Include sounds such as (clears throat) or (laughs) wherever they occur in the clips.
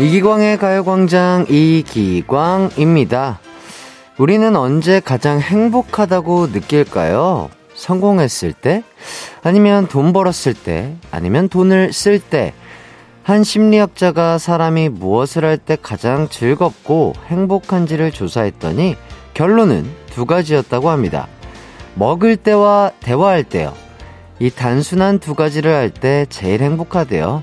이기광의 가요광장 이기광입니다. 우리는 언제 가장 행복하다고 느낄까요? 성공했을 때? 아니면 돈 벌었을 때? 아니면 돈을 쓸 때? 한 심리학자가 사람이 무엇을 할 때 가장 즐겁고 행복한지를 조사했더니 결론은 두 가지였다고 합니다. 먹을 때와 대화할 때요. 이 단순한 두 가지를 할 때 제일 행복하대요.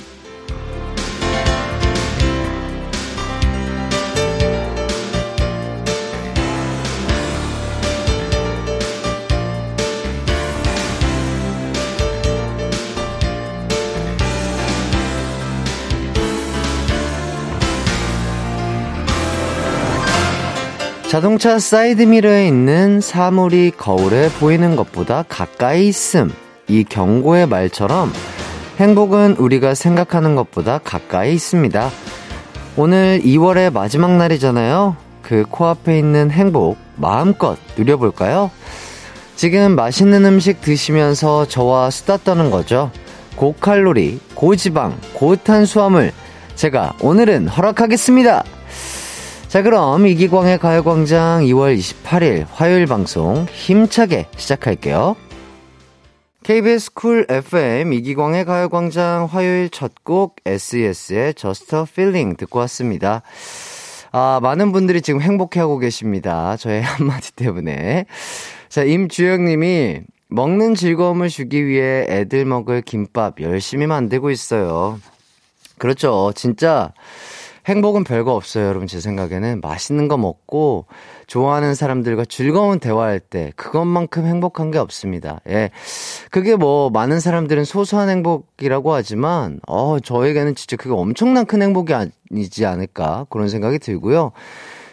자동차 사이드미러에 있는 사물이 거울에 보이는 것보다 가까이 있음. 이 경고의 말처럼 행복은 우리가 생각하는 것보다 가까이 있습니다. 오늘 2월의 마지막 날이잖아요. 그 코앞에 있는 행복 마음껏 누려볼까요? 지금 맛있는 음식 드시면서 저와 수다 떠는 거죠. 고칼로리, 고지방, 고탄수화물. 제가 오늘은 허락하겠습니다. 자, 그럼 이기광의 가요광장 2월 28일 화요일 방송 힘차게 시작할게요. KBS 쿨 FM 이기광의 가요광장 화요일 첫 곡 SES의 Just a Feeling 듣고 왔습니다. 아, 많은 분들이 지금 행복해하고 계십니다. 저의 (laughs) 한마디 때문에. 자, 임주영 님이 먹는 즐거움을 주기 위해 애들 먹을 김밥 열심히 만들고 있어요. 그렇죠. 진짜 행복은 별거 없어요, 여러분. 제 생각에는 맛있는 거 먹고 좋아하는 사람들과 즐거운 대화할 때 그것만큼 행복한 게 없습니다. 예. 그게 뭐 많은 사람들은 소소한 행복이라고 하지만 어, 저에게는 진짜 그게 엄청난 큰 행복이 아니지 않을까 그런 생각이 들고요.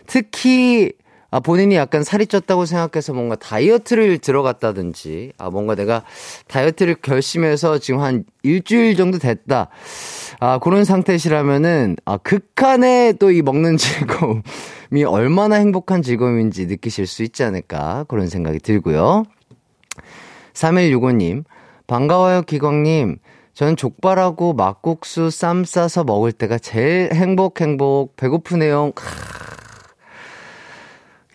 특히 아, 본인이 약간 살이 쪘다고 생각해서 뭔가 다이어트를 들어갔다든지, 아, 뭔가 내가 다이어트를 결심해서 지금 한 일주일 정도 됐다. 아, 그런 상태시라면은, 아, 극한의 또 이 먹는 (laughs) 즐거움이 얼마나 행복한 즐거움인지 느끼실 수 있지 않을까. 그런 생각이 들고요. 3165님, 반가워요, 기광님. 전 족발하고 막국수 쌈 싸서 먹을 때가 제일 행복, 행복, 배고프네요.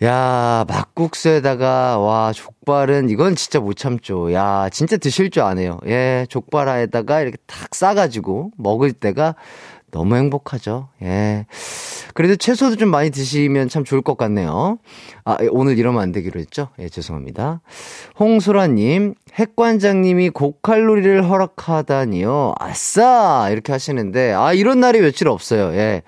야, 막국수에다가, 와, 족발은, 이건 진짜 못 참죠. 야, 진짜 드실 줄 아네요. 예, 족발에다가 이렇게 탁 싸가지고 먹을 때가 너무 행복하죠. 예. 그래도 채소도 좀 많이 드시면 참 좋을 것 같네요. 아, 예, 오늘 이러면 안 되기로 했죠? 예, 죄송합니다. 홍소라님, 핵관장님이 고칼로리를 허락하다니요. 아싸! 이렇게 하시는데, 아, 이런 날이 며칠 없어요. 예.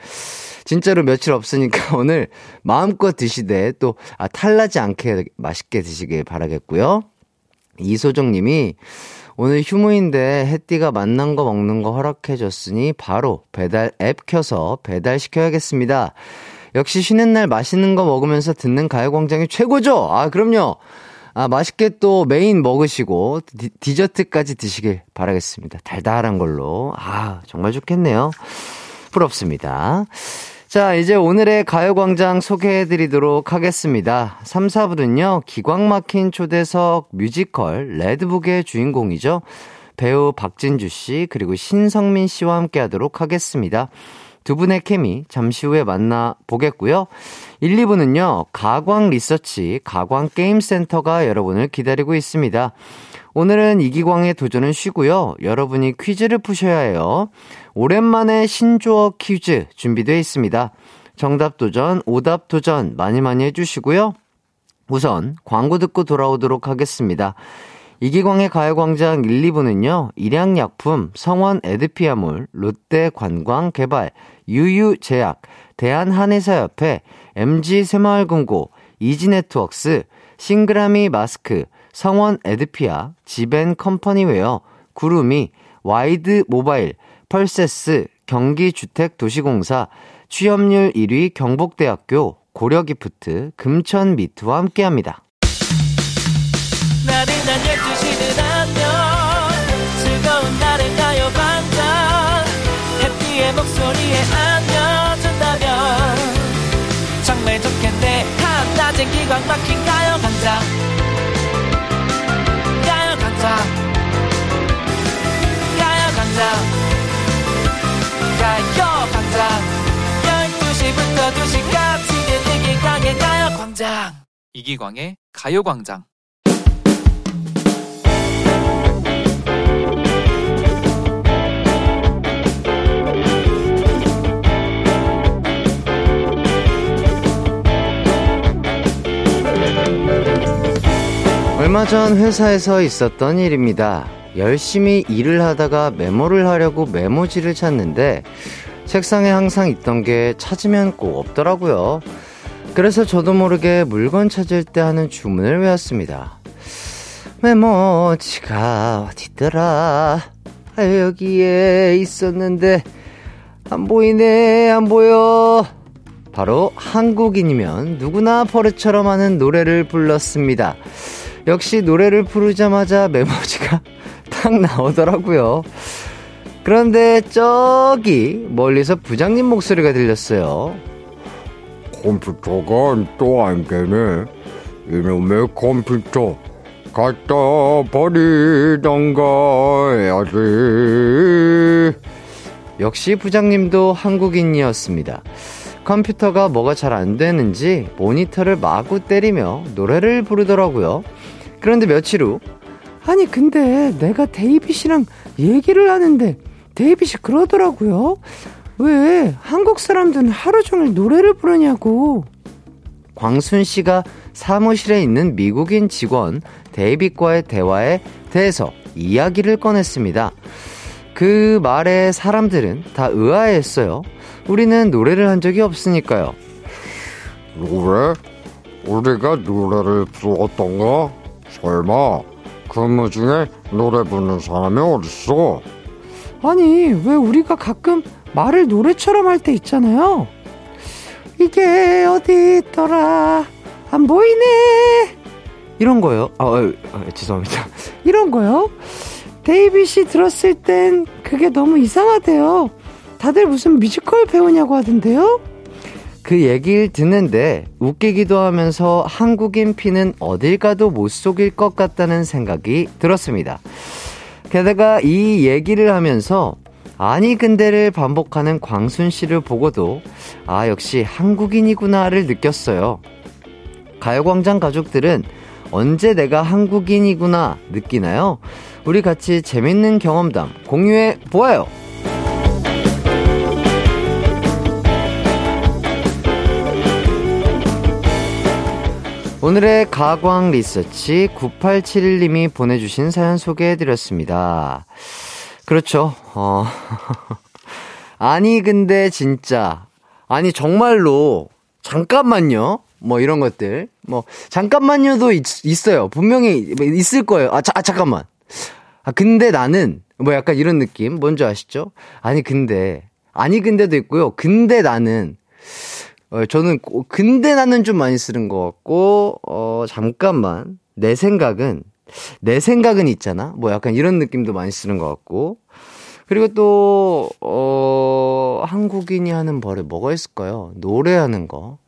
진짜로 며칠 없으니까 (laughs) 오늘 마음껏 드시되 또 아, 탈나지 않게 맛있게 드시길 바라겠고요. 이소정 님이 오늘 휴무인데 햇띠가 맛난 거 먹는 거 허락해줬으니 바로 배달 앱 켜서 배달시켜야겠습니다. 역시 쉬는 날 맛있는 거 먹으면서 듣는 가요광장이 최고죠? 아, 그럼요. 아, 맛있게 또 메인 먹으시고 디, 디저트까지 드시길 바라겠습니다. 달달한 걸로. 아, 정말 좋겠네요. 부럽습니다. 자, 이제 오늘의 가요광장 소개해 드리도록 하겠습니다. 3, 4부는요, 기광 막힌 초대석 뮤지컬 레드북의 주인공이죠. 배우 박진주 씨, 그리고 신성민 씨와 함께 하도록 하겠습니다. 두 분의 케미 잠시 후에 만나 보겠고요. 1, 2부는요, 가광 리서치, 가광 게임센터가 여러분을 기다리고 있습니다. 오늘은 이기광의 도전은 쉬고요. 여러분이 퀴즈를 푸셔야 해요. 오랜만에 신조어 퀴즈 준비되어 있습니다. 정답 도전, 오답 도전 많이 많이 해주시고요. 우선 광고 듣고 돌아오도록 하겠습니다. 이기광의 가요광장 1, 2부는요, 일양약품, 성원 에드피아몰, 롯데 관광개발, 유유제약, 대한한의사협회, MG새마을금고, 이지네트웍스, 싱그라미 마스크, 성원 에드피아, 지벤 컴퍼니웨어, 구름이, 와이드 모바일, 펄세스, 경기주택도시공사, 취업률 1위 경북대학교, 고려기프트, 금천미트와 함께합니다. 나른한 12시는 안녕. 즐거운 날을 가요 반짝. 해피의 목소리에 안겨준다면. 정말 좋겠네. 한낮엔 기광 막힌 가요 가요 강자 가요 강자 가요 강자 12시까지 이기광의 가요광장. 이기광의 가요광장 얼마 전 회사에서 있었던 일입니다. 열심히 일을 하다가 메모를 하려고 메모지를 찾는데 책상에 항상 있던 게 찾으면 꼭 없더라고요. 그래서 저도 모르게 물건 찾을 때 하는 주문을 외웠습니다. 메모지가 어디더라? 아, 여기에 있었는데 안 보이네, 안 보여. 바로 한국인이면 누구나 버릇처럼 하는 노래를 불렀습니다. 역시 노래를 부르자마자 메모지가 (laughs) 탁 나오더라고요. 그런데 저기 멀리서 부장님 목소리가 들렸어요. 컴퓨터가 또 안 되네. 이놈의 컴퓨터 갖다 버리던가 해야지. 역시 부장님도 한국인이었습니다. 컴퓨터가 뭐가 잘 안 되는지 모니터를 마구 때리며 노래를 부르더라고요. 그런데 며칠 후, 아니, 근데 내가 데이빗이랑 얘기를 하는데 데이빗이 그러더라고요. 왜 한국 사람들은 하루 종일 노래를 부르냐고. 광순 씨가 사무실에 있는 미국인 직원 데이빗과의 대화에 대해서 이야기를 꺼냈습니다. 그 말에 사람들은 다 의아했어요. 우리는 노래를 한 적이 없으니까요. 노래? 우리가 노래를 부르었던가? 설마 근무 중에 노래 부르는 사람이 어딨어? 아니, 왜 우리가 가끔 말을 노래처럼 할 때 있잖아요. 이게 어디 있더라? 안 보이네. 이런 거요. 아, 아, 아, 죄송합니다. (laughs) 이런 거요. 데이빗이 들었을 땐 그게 너무 이상하대요. 다들 무슨 뮤지컬 배우냐고 하던데요? 그 얘기를 듣는데 웃기기도 하면서 한국인 피는 어딜 가도 못 속일 것 같다는 생각이 들었습니다. 게다가 이 얘기를 하면서 아니 근데를 반복하는 광순 씨를 보고도 아 역시 한국인이구나를 느꼈어요. 가요광장 가족들은 언제 내가 한국인이구나 느끼나요? 우리 같이 재밌는 경험담 공유해 보아요. 오늘의 가광 리서치 9871님이 보내주신 사연 소개해드렸습니다. 그렇죠. 어. (laughs) 아니, 근데 진짜. 아니, 정말로. 잠깐만요. 뭐 이런 것들. 뭐, 잠깐만요도 있, 어요 분명히 있을 거예요. 아, 자, 아, 잠깐만. 아, 근데 나는. 뭐 약간 이런 느낌. 뭔지 아시죠? 아니, 근데. 아니, 근데도 있고요. 근데 나는. 어, 저는 근데 나는 좀 많이 쓰는 것 같고 어 잠깐만. 내 생각은 내 생각은 있잖아? 뭐 약간 이런 느낌도 많이 쓰는 것 같고. 그리고 또 어 한국인이 하는 버릇 뭐가 있을까요? 노래하는 거.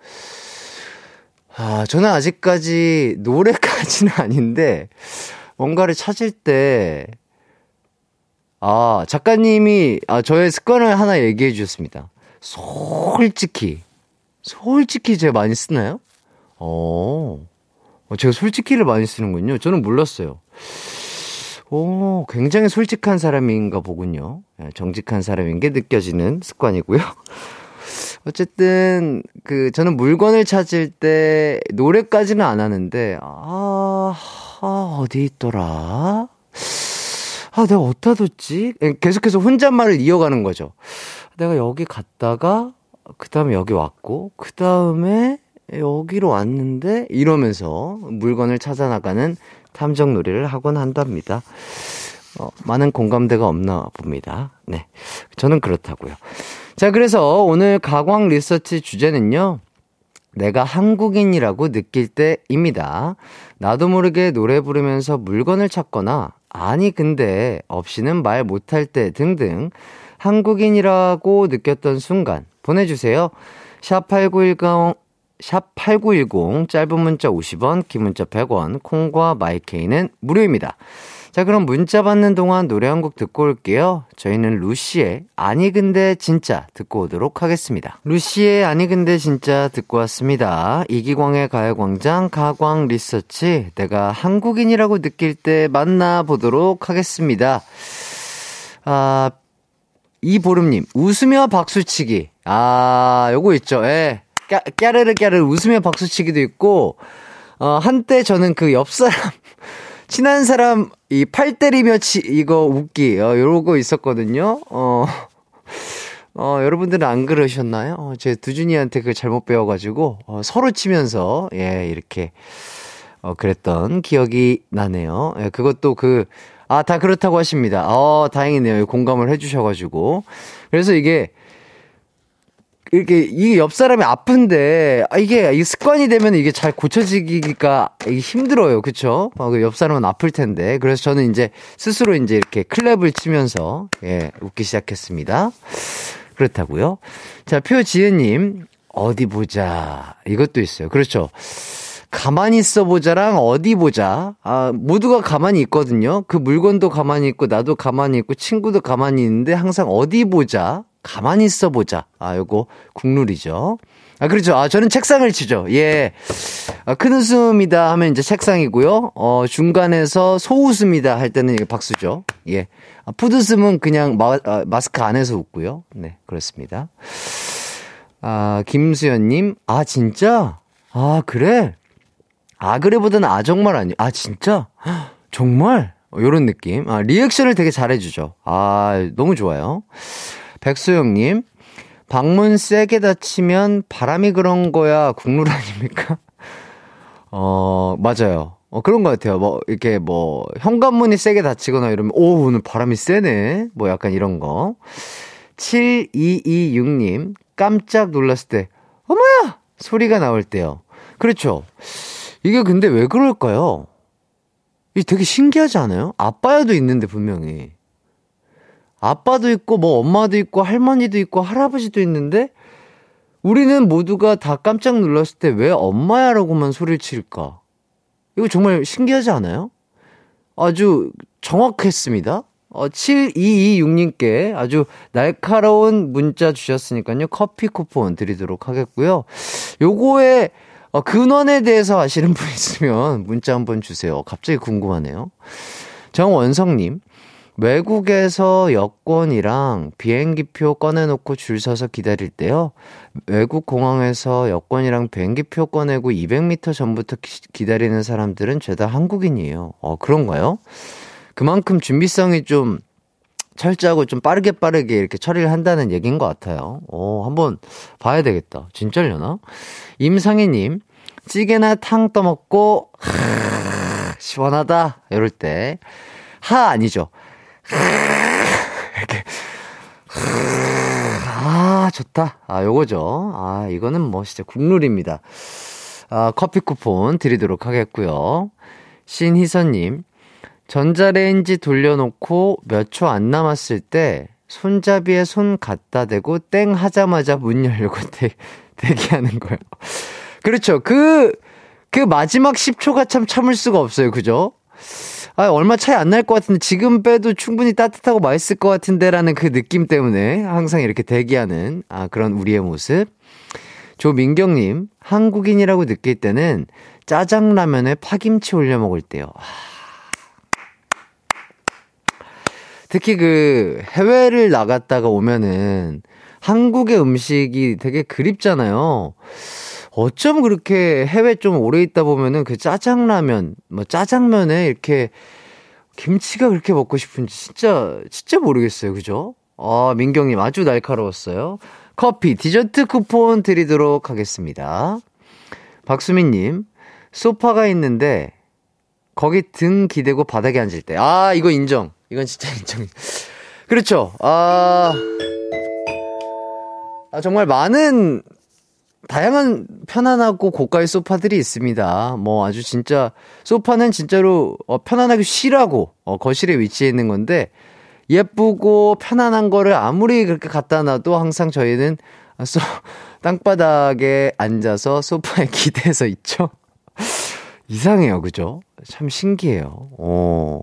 아, 저는 아직까지 노래까지는 (laughs) 아닌데, 뭔가를 찾을 때, 아, 작가님이, 아, 저의 습관을 하나 얘기해 주셨습니다. 솔직히, 솔직히 제가 많이 쓰나요? 어, 어, 제가 솔직히를 많이 쓰는군요. 저는 몰랐어요. 오, 굉장히 솔직한 사람인가 보군요. 예, 정직한 사람인 게 느껴지는 습관이고요. (laughs) 어쨌든, 그, 저는 물건을 찾을 때 노래까지는 안 하는데, 아, 아 어디 있더라? 아, 내가 어디다 뒀지? 예, 계속해서 혼잣말을 이어가는 거죠. 내가 여기 갔다가, 그 다음에 여기 왔고, 그 다음에 여기로 왔는데, 이러면서 물건을 찾아 나가는 탐정 놀이를 하곤 한답니다. 어, 많은 공감대가 없나 봅니다. 네. 저는 그렇다고요. 자, 그래서 오늘 가광 리서치 주제는요. 내가 한국인이라고 느낄 때입니다. 나도 모르게 노래 부르면서 물건을 찾거나, 아니, 근데 없이는 말 못할 때 등등, 한국인이라고 느꼈던 순간, 보내주세요. 샵8910, 샵8910, 짧은 문자 50원, 긴 문자 100원, 콩과 마이케이는 무료입니다. 자, 그럼 문자 받는 동안 노래 한 곡 듣고 올게요. 저희는 루시의 아니 근데 진짜 듣고 오도록 하겠습니다. 루시의 아니 근데 진짜 듣고 왔습니다. 이기광의 가요광장 가광 리서치 내가 한국인이라고 느낄 때 만나보도록 하겠습니다. 아, 이보름님, 웃으며 박수치기. 아, 요거 있죠. 예. 까, 까르르 웃으며 박수치기도 있고, 어, 한때 저는 그 옆 사람, (laughs) 친한 사람, 이 팔 때리며 치, 이거 웃기, 어, 요러고 있었거든요. 어, 어, 여러분들은 안 그러셨나요? 어, 제 두준이한테 그걸 잘못 배워가지고, 어, 서로 치면서, 예, 이렇게, 어, 그랬던 기억이 나네요. 예, 그것도 그, 아, 다 그렇다고 하십니다. 어, 다행이네요. 공감을 해주셔가지고. 그래서 이게, 이렇게 이게 옆 사람이 아픈데 아 이게 이 습관이 되면 이게 잘 고쳐지기가 힘들어요. 그렇죠? 어, 그옆 사람은 아플 텐데. 그래서 저는 이제 스스로 이제 이렇게 클랩을 치면서 예, 웃기 시작했습니다. 그렇다고요. 자, 표지은 님 어디 보자. 이것도 있어요. 그렇죠. 가만히 있어 보자랑 어디 보자. 아, 모두가 가만히 있거든요. 그 물건도 가만히 있고, 나도 가만히 있고, 친구도 가만히 있는데, 항상 어디 보자. 가만히 있어 보자. 아, 요거 국룰이죠. 아, 그렇죠. 아, 저는 책상을 치죠. 예. 아, 큰 웃음이다 하면 이제 책상이고요. 어, 중간에서 소웃음이다 할 때는 이게 박수죠. 예. 아, 푸드숨은 그냥 마, 아, 마스크 안에서 웃고요. 네, 그렇습니다. 아, 김수연님. 아, 진짜? 아, 그래? 아, 그래보다는 아, 정말 아니. 아, 진짜? 정말? 어, 요런 느낌. 아, 리액션을 되게 잘해주죠. 아, 너무 좋아요. 백소영님, 방문 세게 닫히면 바람이 그런 거야 국룰 아닙니까? (laughs) 어, 맞아요. 어, 그런 것 같아요. 뭐, 이렇게 뭐, 현관문이 세게 닫히거나 이러면, 오, 오늘 바람이 세네. 뭐 약간 이런 거. 7226님, 깜짝 놀랐을 때, 어머야! 소리가 나올 때요. 그렇죠. 이게 근데 왜 그럴까요? 이게 되게 신기하지 않아요? 아빠야도 있는데, 분명히. 아빠도 있고 뭐 엄마도 있고 할머니도 있고 할아버지도 있는데 우리는 모두가 다 깜짝 놀랐을 때 왜 엄마야라고만 소리를 칠까? 이거 정말 신기하지 않아요? 아주 정확했습니다. 어, 7226님께 아주 날카로운 문자 주셨으니까요. 커피 쿠폰 드리도록 하겠고요. 요거에 어, 근원에 대해서 아시는 분 있으면 문자 한번 주세요. 갑자기 궁금하네요. 정원성님, 외국에서 여권이랑 비행기표 꺼내놓고 줄 서서 기다릴 때요. 외국 공항에서 여권이랑 비행기표 꺼내고 200m 전부터 기, 다리는 사람들은 죄다 한국인이에요. 어, 그런가요? 그만큼 준비성이 좀 철저하고 좀 빠르게 빠르게 이렇게 처리를 한다는 얘기인 것 같아요. 어, 한번 봐야 되겠다. 진짜려나? 임상희님, 찌개나 탕 떠먹고, 하, 시원하다. 이럴 때. 하 아니죠. 이렇게. 아, 좋다. 아, 요거죠. 아, 이거는 뭐 진짜 국룰입니다. 아, 커피 쿠폰 드리도록 하겠고요. 신희선님, 전자레인지 돌려놓고 몇 초 안 남았을 때 손잡이에 손 갖다 대고 땡 하자마자 문 열고 (laughs) 대, 대기하는 거예요. 그렇죠. 그, 그 마지막 10초가 참 참을 수가 없어요. 그죠? 아, 얼마 차이 안 날 것 같은데 지금 빼도 충분히 따뜻하고 맛있을 것 같은데라는 그 느낌 때문에 항상 이렇게 대기하는 아, 그런 우리의 모습. 조민경님, 한국인이라고 느낄 때는 짜장라면에 파김치 올려 먹을 때요. 특히 그 해외를 나갔다가 오면은 한국의 음식이 되게 그립잖아요. 어쩜 그렇게 해외 좀 오래 있다 보면은 그 짜장라면, 뭐 짜장면에 이렇게 김치가 그렇게 먹고 싶은지 진짜, 진짜 모르겠어요. 그죠? 아, 민경님 아주 날카로웠어요. 커피, 디저트 쿠폰 드리도록 하겠습니다. 박수민님, 소파가 있는데, 거기 등 기대고 바닥에 앉을 때. 아, 이거 인정. 이건 진짜 (laughs) 인정. 그렇죠. 아, 아 정말 많은 다양한 편안하고 고가의 소파들이 있습니다. 뭐 아주 진짜 소파는 진짜로 어, 편안하게 쉬라고 어, 거실에 위치해 있는 건데 예쁘고 편안한 거를 아무리 그렇게 갖다 놔도 항상 저희는 소, 땅바닥에 앉아서 소파에 (laughs) 기대서 있죠. 이상해요. 그죠? 참 신기해요. 어.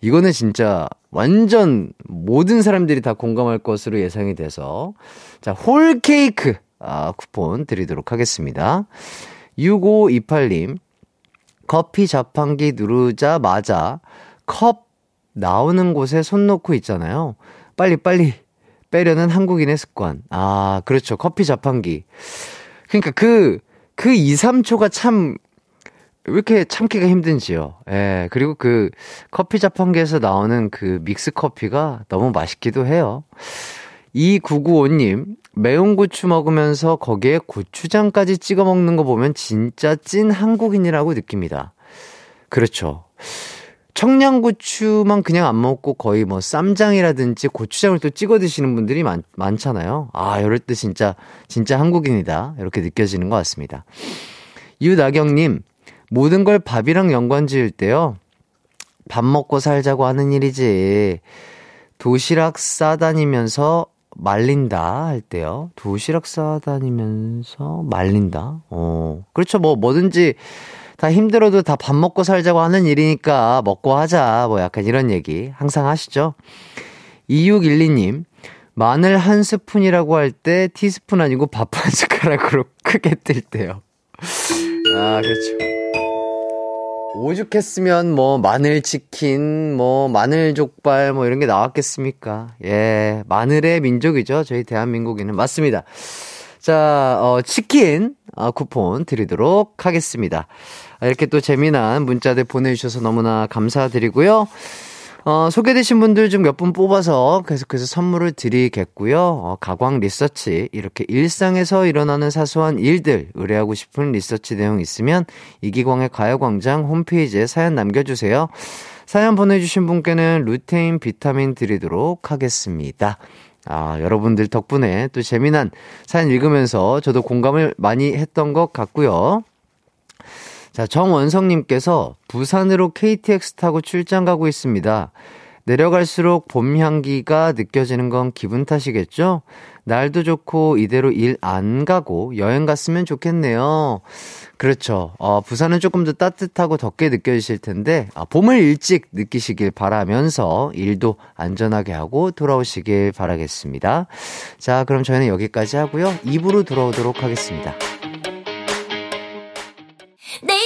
이거는 진짜 완전 모든 사람들이 다 공감할 것으로 예상이 돼서 자, 홀 케이크 아, 쿠폰 드리도록 하겠습니다. 6528님 커피 자판기 누르자마자 컵 나오는 곳에 손 놓고 있잖아요. 빨리 빨리 빼려는 한국인의 습관. 아, 그렇죠. 커피 자판기. 그러니까 그, 그 2, 3초가 참, 왜 이렇게 참기가 힘든지요. 예, 그리고 그 커피 자판기에서 나오는 그 믹스 커피가 너무 맛있기도 해요. 2995님, 매운 고추 먹으면서 거기에 고추장까지 찍어 먹는 거 보면 진짜 찐 한국인이라고 느낍니다. 그렇죠. 청양고추만 그냥 안 먹고 거의 뭐 쌈장이라든지 고추장을 또 찍어 드시는 분들이 많, 많잖아요. 아, 이럴 때 진짜, 진짜 한국인이다. 이렇게 느껴지는 것 같습니다. 유나경님, 모든 걸 밥이랑 연관 지을 때요. 밥 먹고 살자고 하는 일이지. 도시락 싸다니면서 말린다 할 때요. 도시락 싸다니면서 말린다. 어. 그렇죠. 뭐 뭐든지 다 힘들어도 다 밥 먹고 살자고 하는 일이니까 먹고 하자. 뭐 약간 이런 얘기 항상 하시죠. 2612님, 마늘 한 스푼이라고 할 때 티스푼 아니고 밥 한 숟가락으로 (laughs) 크게 뜰 때요. 아, 그렇죠. 오죽했으면 뭐 마늘 치킨, 뭐 마늘 족발 뭐 이런 게 나왔겠습니까? 예, 마늘의 민족이죠. 저희 대한민국에는 맞습니다. 자, 어, 치킨 어, 쿠폰 드리도록 하겠습니다. 이렇게 또 재미난 문자들 보내주셔서 너무나 감사드리고요. 어, 소개되신 분들 중 몇 분 뽑아서 계속해서 선물을 드리겠고요. 어, 가광 리서치, 이렇게 일상에서 일어나는 사소한 일들, 의뢰하고 싶은 리서치 내용 있으면 이기광의 가요광장 홈페이지에 사연 남겨주세요. 사연 보내주신 분께는 루테인 비타민 드리도록 하겠습니다. 아, 여러분들 덕분에 또 재미난 사연 읽으면서 저도 공감을 많이 했던 것 같고요. 자, 정원성님께서 부산으로 KTX 타고 출장 가고 있습니다. 내려갈수록 봄 향기가 느껴지는 건 기분 탓이겠죠? 날도 좋고 이대로 일 안 가고 여행 갔으면 좋겠네요. 그렇죠. 어, 부산은 조금 더 따뜻하고 덥게 느껴지실 텐데, 아, 봄을 일찍 느끼시길 바라면서 일도 안전하게 하고 돌아오시길 바라겠습니다. 자, 그럼 저희는 여기까지 하고요. 2부로 돌아오도록 하겠습니다. 내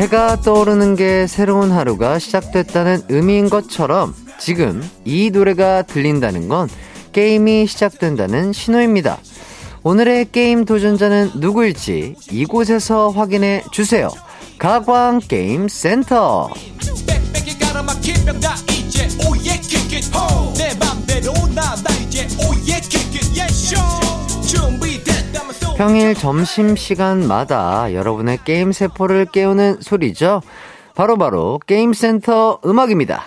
해가 떠오르는 게 새로운 하루가 시작됐다는 의미인 것처럼 지금 이 노래가 들린다는 건 게임이 시작된다는 신호입니다. 오늘의 게임 도전자는 누구일지 이곳에서 확인해 주세요. 가광 게임 센터. 내 맘대로 나 평일 점심시간마다 여러분의 게임 세포를 깨우는 소리죠. 바로 바로 게임센터 음악입니다.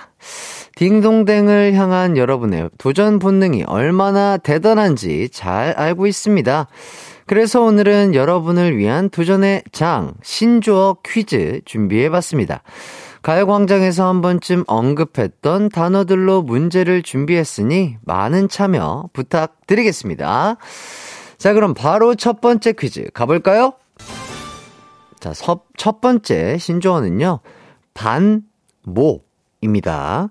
딩동댕을 향한 여러분의 도전 본능이 얼마나 대단한지 잘 알고 있습니다. 그래서 오늘은 여러분을 위한 도전의 장, 신조어 퀴즈 준비해 봤습니다. 가요광장에서 한 번쯤 언급했던 단어들로 문제를 준비했으니 많은 참여 부탁드리겠습니다. 자, 그럼 바로 첫 번째 퀴즈 가볼까요? 자, 첫, 첫 번째 신조어는요, 반모입니다.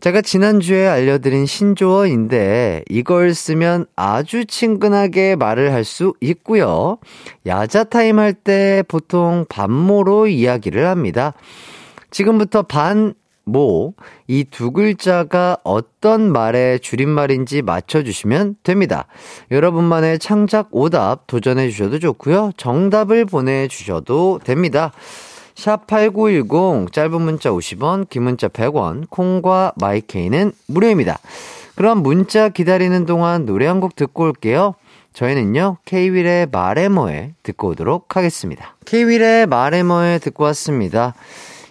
제가 지난주에 알려드린 신조어인데, 이걸 쓰면 아주 친근하게 말을 할 수 있고요. 야자타임 할 때 보통 반모로 이야기를 합니다. 지금부터 반, 모, 이 두 글자가 어떤 말의 줄임말인지 맞춰주시면 됩니다. 여러분만의 창작 오답 도전해 주셔도 좋고요. 정답을 보내주셔도 됩니다. 샵8910 짧은 문자 50원, 긴 문자 100원, 콩과 마이케이는 무료입니다. 그럼 문자 기다리는 동안 노래 한 곡 듣고 올게요. 저희는요, 케이윌의 말해뭐에 듣고 오도록 하겠습니다. 케이윌의 말해뭐에 듣고 왔습니다.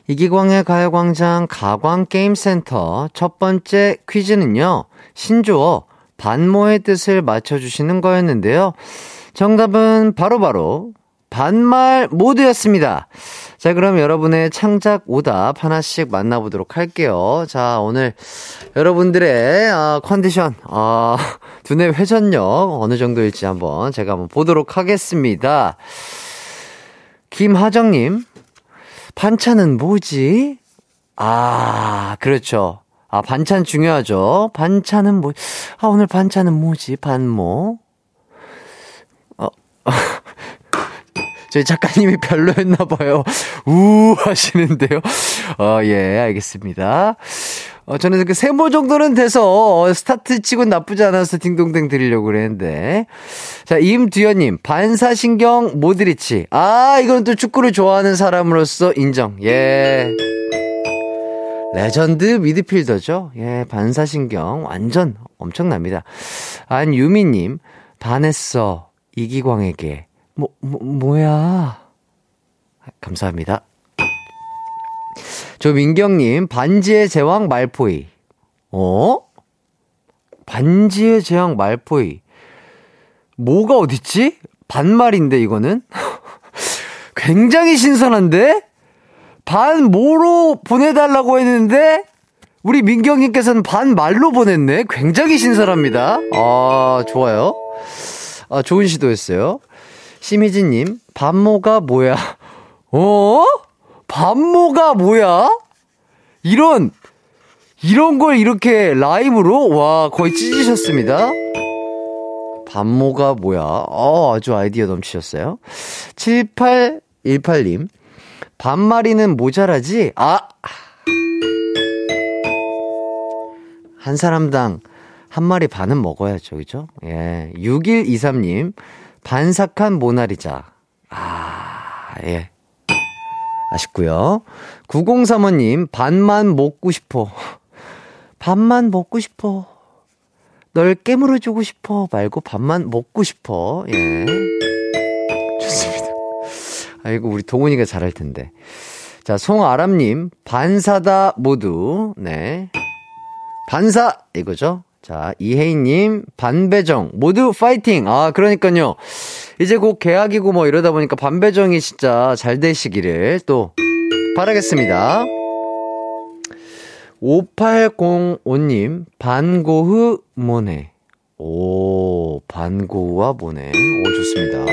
이기광의 가요광장 가광게임센터 첫 번째 퀴즈는요, 신조어 반모의 뜻을 맞춰주시는 거였는데요. 정답은 바로바로 바로 반말 모드였습니다. 자, 그럼 여러분의 창작 오답 하나씩 만나보도록 할게요. 자, 오늘 여러분들의 아, 컨디션, 아, 두뇌 회전력 어느 정도일지 한번 제가 한번 보도록 하겠습니다. 김하정님, 반찬은 뭐지? 아, 그렇죠. 아, 반찬 중요하죠. 반찬은 뭐, 아, 오늘 반찬은 뭐지? 반모? 어, (laughs) 저희 작가님이 별로였나봐요. 우 하시는데요. 어, 예, 알겠습니다. 어, 저는 그 세모 정도는 돼서 어, 스타트 치고 나쁘지 않아서 딩동댕 드리려고 그랬는데. 자, 임두현님, 반사신경 모드리치. 아, 이건 또 축구를 좋아하는 사람으로서 인정. 예. 레전드 미드필더죠. 예, 반사신경 완전 엄청납니다. 안유미님, 반했어. 이기광에게. 뭐, 뭐, 뭐야. 감사합니다. 조민경님, 반지의 제왕 말포이. 어? 반지의 제왕 말포이. 뭐가 어딨지? 반말인데, 이거는? (laughs) 굉장히 신선한데? 반모로 보내달라고 했는데, 우리 민경님께서는 반말로 보냈네? 굉장히 신선합니다. 아, 좋아요. 아, 좋은 시도였어요. 심희진님, 반모가 뭐야? (laughs) 어? 반모가 뭐야? 이런, 이런 걸 이렇게 라이브로? 와, 거의 찢으셨습니다. 반모가 뭐야? 어, 아주 아이디어 넘치셨어요. 7818님, 반마리는 모자라지? 아! 한 사람당 한 마리 반은 먹어야죠, 그죠? 예. 6123님, 반삭한 모나리자. 아, 예. 아쉽고요. 9035님, 반만 먹고 싶어. 반만 먹고 싶어. 널 깨물어 주고 싶어. 말고 반만 먹고 싶어. 예. 좋습니다. 아이고, 우리 동훈이가 잘할 텐데. 자, 송아람님, 반사다 모두. 네. 반사! 이거죠? 자, 이혜인님, 반배정, 모두 파이팅! 아, 그러니까요. 이제 곧 계약이고 뭐 이러다 보니까 반배정이 진짜 잘 되시기를 또 바라겠습니다. 5805님, 반고흐 모네. 오, 반고흐와 모네. 오, 좋습니다.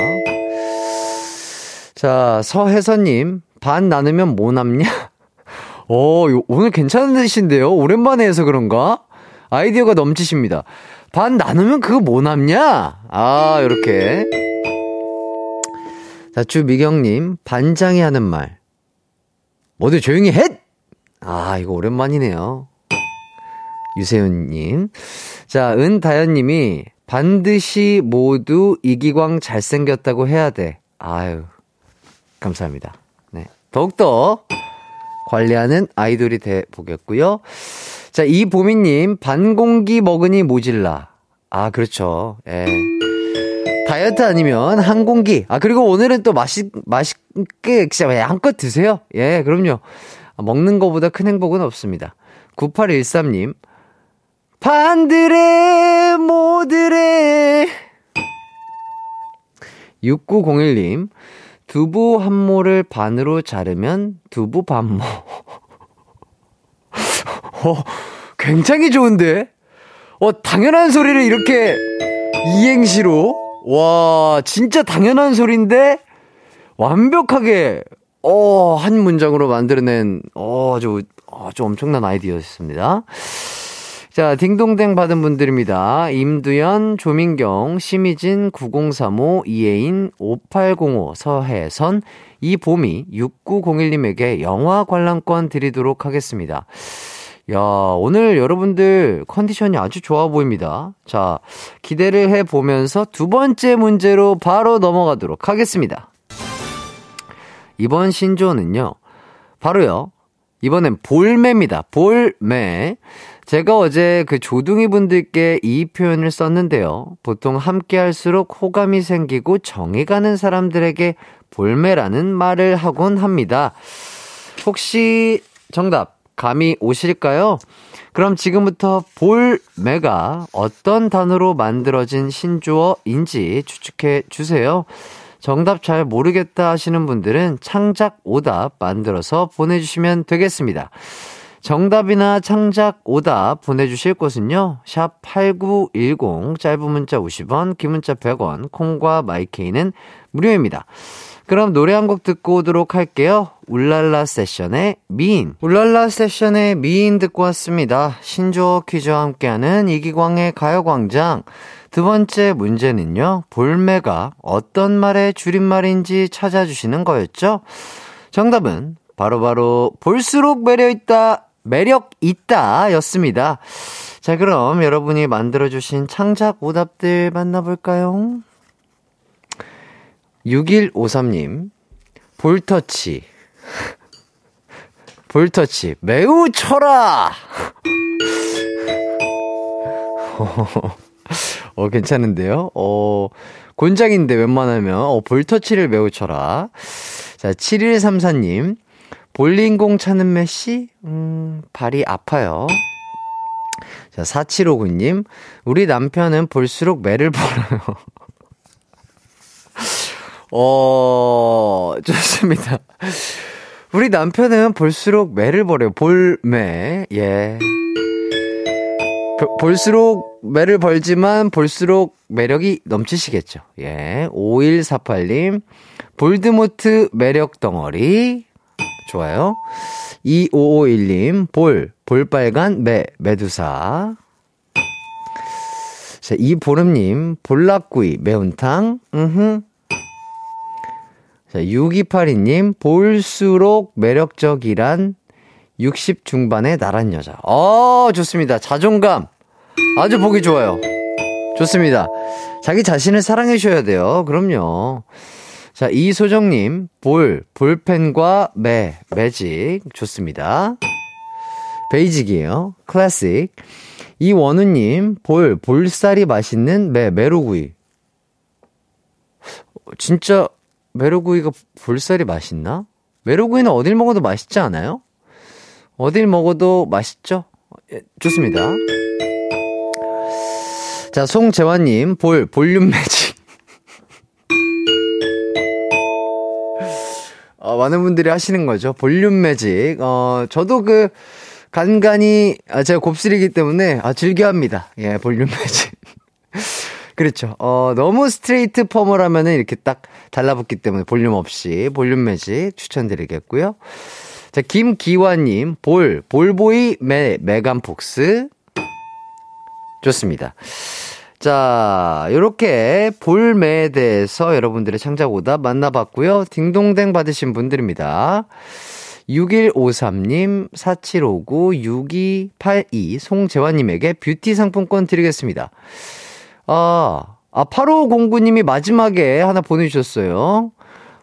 자, 서혜선님, 반 나누면 뭐 남냐? (laughs) 오, 오늘 괜찮으신데요? 오랜만에 해서 그런가? 아이디어가 넘치십니다. 반 나누면 그거 뭐 남냐? 아, 요렇게. 자, 주미경님, 반장이 하는 말. 모두 조용히 해! 아, 이거 오랜만이네요. 유세윤님. 자, 은다연님이 반드시 모두 이기광 잘생겼다고 해야 돼. 아유, 감사합니다. 네. 더욱더 관리하는 아이돌이 돼 보겠고요. 자, 이보미님, 반공기 먹으니 모질라. 아, 그렇죠. 예. 다이어트 아니면 한 공기. 아, 그리고 오늘은 또 맛있, 맛있게, 진짜 양껏 드세요. 예, 그럼요. 먹는 것보다 큰 행복은 없습니다. 9813님, 반드레, 모드레. 6901님, 두부 한 모를 반으로 자르면 두부 반모. (laughs) 어, 굉장히 좋은데? 어, 당연한 소리를 이렇게 이행시로? 와, 진짜 당연한 소리인데, 완벽하게, 어, 한 문장으로 만들어낸, 어, 아주, 아주 엄청난 아이디어였습니다. 자, 딩동댕 받은 분들입니다. 임두연, 조민경, 심희진, 9035, 이혜인, 5805, 서혜선, 이보미, 6901님에게 영화 관람권 드리도록 하겠습니다. 야, 오늘 여러분들 컨디션이 아주 좋아 보입니다. 자, 기대를 해 보면서 두 번째 문제로 바로 넘어가도록 하겠습니다. 이번 신조어는요, 바로요. 이번엔 볼매입니다. 볼매. 제가 어제 그 조둥이 분들께 이 표현을 썼는데요. 보통 함께 할수록 호감이 생기고 정이 가는 사람들에게 볼매라는 말을 하곤 합니다. 혹시 정답 감이 오실까요? 그럼 지금부터 볼매가 어떤 단어로 만들어진 신조어인지 추측해 주세요. 정답 잘 모르겠다 하시는 분들은 창작 오답 만들어서 보내주시면 되겠습니다. 정답이나 창작 오답 보내주실 곳은요. 샵 8910 짧은 문자 50원 긴 문자 100원 콩과 마이케이는 무료입니다. 그럼 노래 한 곡 듣고 오도록 할게요. 울랄라 세션의 미인. 울랄라 세션의 미인 듣고 왔습니다. 신조어 퀴즈와 함께하는 이기광의 가요광장. 두 번째 문제는요. 볼매가 어떤 말의 줄임말인지 찾아주시는 거였죠. 정답은 바로바로 바로 볼수록 매력있다, 매력 있다 였습니다. 자, 그럼 여러분이 만들어주신 창작 오답들 만나볼까요? 6153님, 볼터치. (laughs) 볼터치, 매우 쳐라! (laughs) 어, 괜찮은데요? 어, 곤장인데 웬만하면, 어, 볼터치를 매우 쳐라. 자, 7134님, 볼링공 차는 메시? 음, 발이 아파요. 자, 4759님, 우리 남편은 볼수록 매를 벌어요. (laughs) 어, (laughs) 좋습니다. 우리 남편은 볼수록 매를 벌여요. 볼매, 예. 볼수록 매를 벌지만 볼수록 매력이 넘치시겠죠. 예. 5148님, 볼드모트 매력 덩어리. 좋아요. 2551님, 볼, 볼빨간 매, 매두사. 자, 이보름님, 볼락구이, 매운탕, 음흠. 자, 6282님, 볼수록 매력적이란 60 중반의 나란 여자. 어, 좋습니다. 자존감. 아주 보기 좋아요. 좋습니다. 자기 자신을 사랑해줘야 돼요. 그럼요. 자, 이소정님, 볼, 볼펜과 매, 매직. 좋습니다. basic이에요. 클래식. 이원우님, 볼, 볼살이 맛있는 매, 메로구이. 진짜 메로구이가 볼살이 맛있나? 메로구이는 어딜 먹어도 맛있지 않아요? 어딜 먹어도 맛있죠? 예, 좋습니다. 자, 송재환님, 볼, 볼륨 매직. (laughs) 어, 많은 분들이 하시는 거죠. 볼륨 매직. 어, 저도 그, 간간히, 아, 제가 곱슬이기 때문에, 아, 즐겨 합니다. 예, 볼륨 매직. (laughs) 그렇죠. 어, 너무 스트레이트 펌을 하면은 이렇게 딱 달라붙기 때문에 볼륨 없이 볼륨 매직 추천드리겠고요. 자, 김기환님, 볼, 볼보이 매, 메간 폭스. 좋습니다. 자, 요렇게 볼매에 대해서 여러분들의 창작 오답 만나봤고요. 딩동댕 받으신 분들입니다. 6153님, 4759, 6282, 송재환님에게 뷰티 상품권 드리겠습니다. 아, 아, 8509님이 마지막에 하나 보내주셨어요.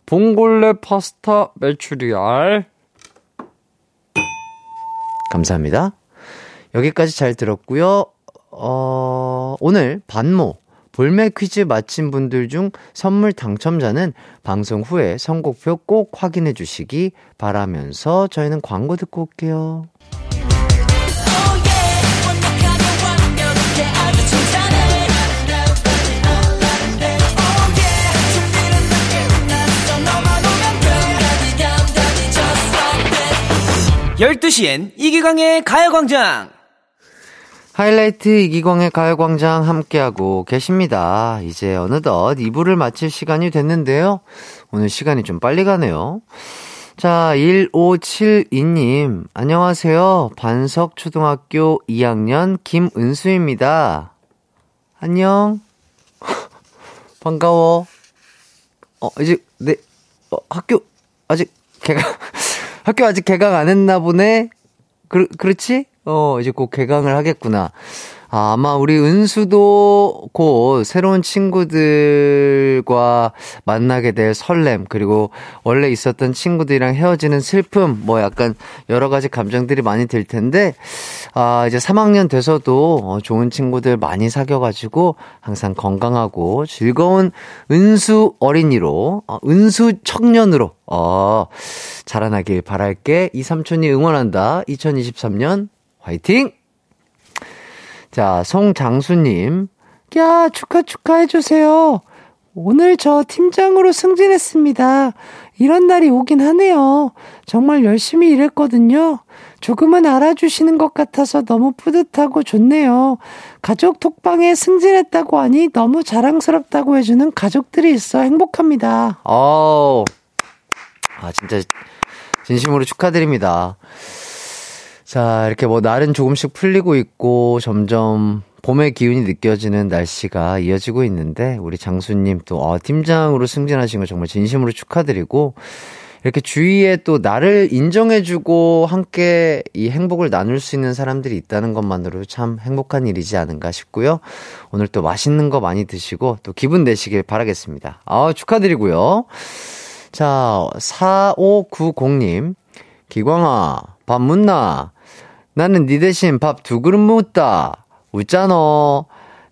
봉골레 파스타 메추리알. 감사합니다. 여기까지 잘 들었고요. 어, 오늘 반모 볼매 퀴즈 마친 분들 중 선물 당첨자는 방송 후에 선곡표 꼭 확인해 주시기 바라면서 저희는 광고 듣고 올게요. 열두 시엔 이기광의 가요광장! 하이라이트 이기광의 가요광장 함께하고 계십니다. 이제 어느덧 2부를 마칠 시간이 됐는데요. 오늘 시간이 좀 빨리 가네요. 자, 1572님, 안녕하세요. 반석초등학교 2학년 김은수입니다. 안녕. (laughs) 반가워. 어, 이제, 네, 어, 학교, 아직 개강, 학교 아직 개강 안 했나 보네? 그, 그렇지? 어, 이제 곧 개강을 하겠구나. 아, 아마 우리 은수도 곧 새로운 친구들과 만나게 될 설렘, 그리고 원래 있었던 친구들이랑 헤어지는 슬픔, 뭐 약간 여러 가지 감정들이 많이 들 텐데, 아, 이제 3학년 돼서도 어, 좋은 친구들 많이 사귀어가지고 항상 건강하고 즐거운 은수 어린이로, 어, 은수 청년으로, 어, 자라나길 바랄게. 이 삼촌이 응원한다. 2023년 화이팅! 자, 송장수님. 야, 축하, 축하해주세요. 오늘 저 팀장으로 승진했습니다. 이런 날이 오긴 하네요. 정말 열심히 일했거든요. 조금은 알아주시는 것 같아서 너무 뿌듯하고 좋네요. 가족 톡방에 승진했다고 하니 너무 자랑스럽다고 해주는 가족들이 있어 행복합니다. 어, 아, 진짜, 진심으로 축하드립니다. 자, 이렇게 뭐 날은 조금씩 풀리고 있고 점점 봄의 기운이 느껴지는 날씨가 이어지고 있는데 우리 장수님 또 어, 팀장으로 승진하신 거 정말 진심으로 축하드리고 이렇게 주위에 또 나를 인정해주고 함께 이 행복을 나눌 수 있는 사람들이 있다는 것만으로 참 행복한 일이지 않은가 싶고요. 오늘 또 맛있는 거 많이 드시고 또 기분 내시길 바라겠습니다. 아, 축하드리고요. 자, 4590님. 기광아, 밥 묻나? 나는 니 대신 밥 두 그릇 묻다. 웃잖아.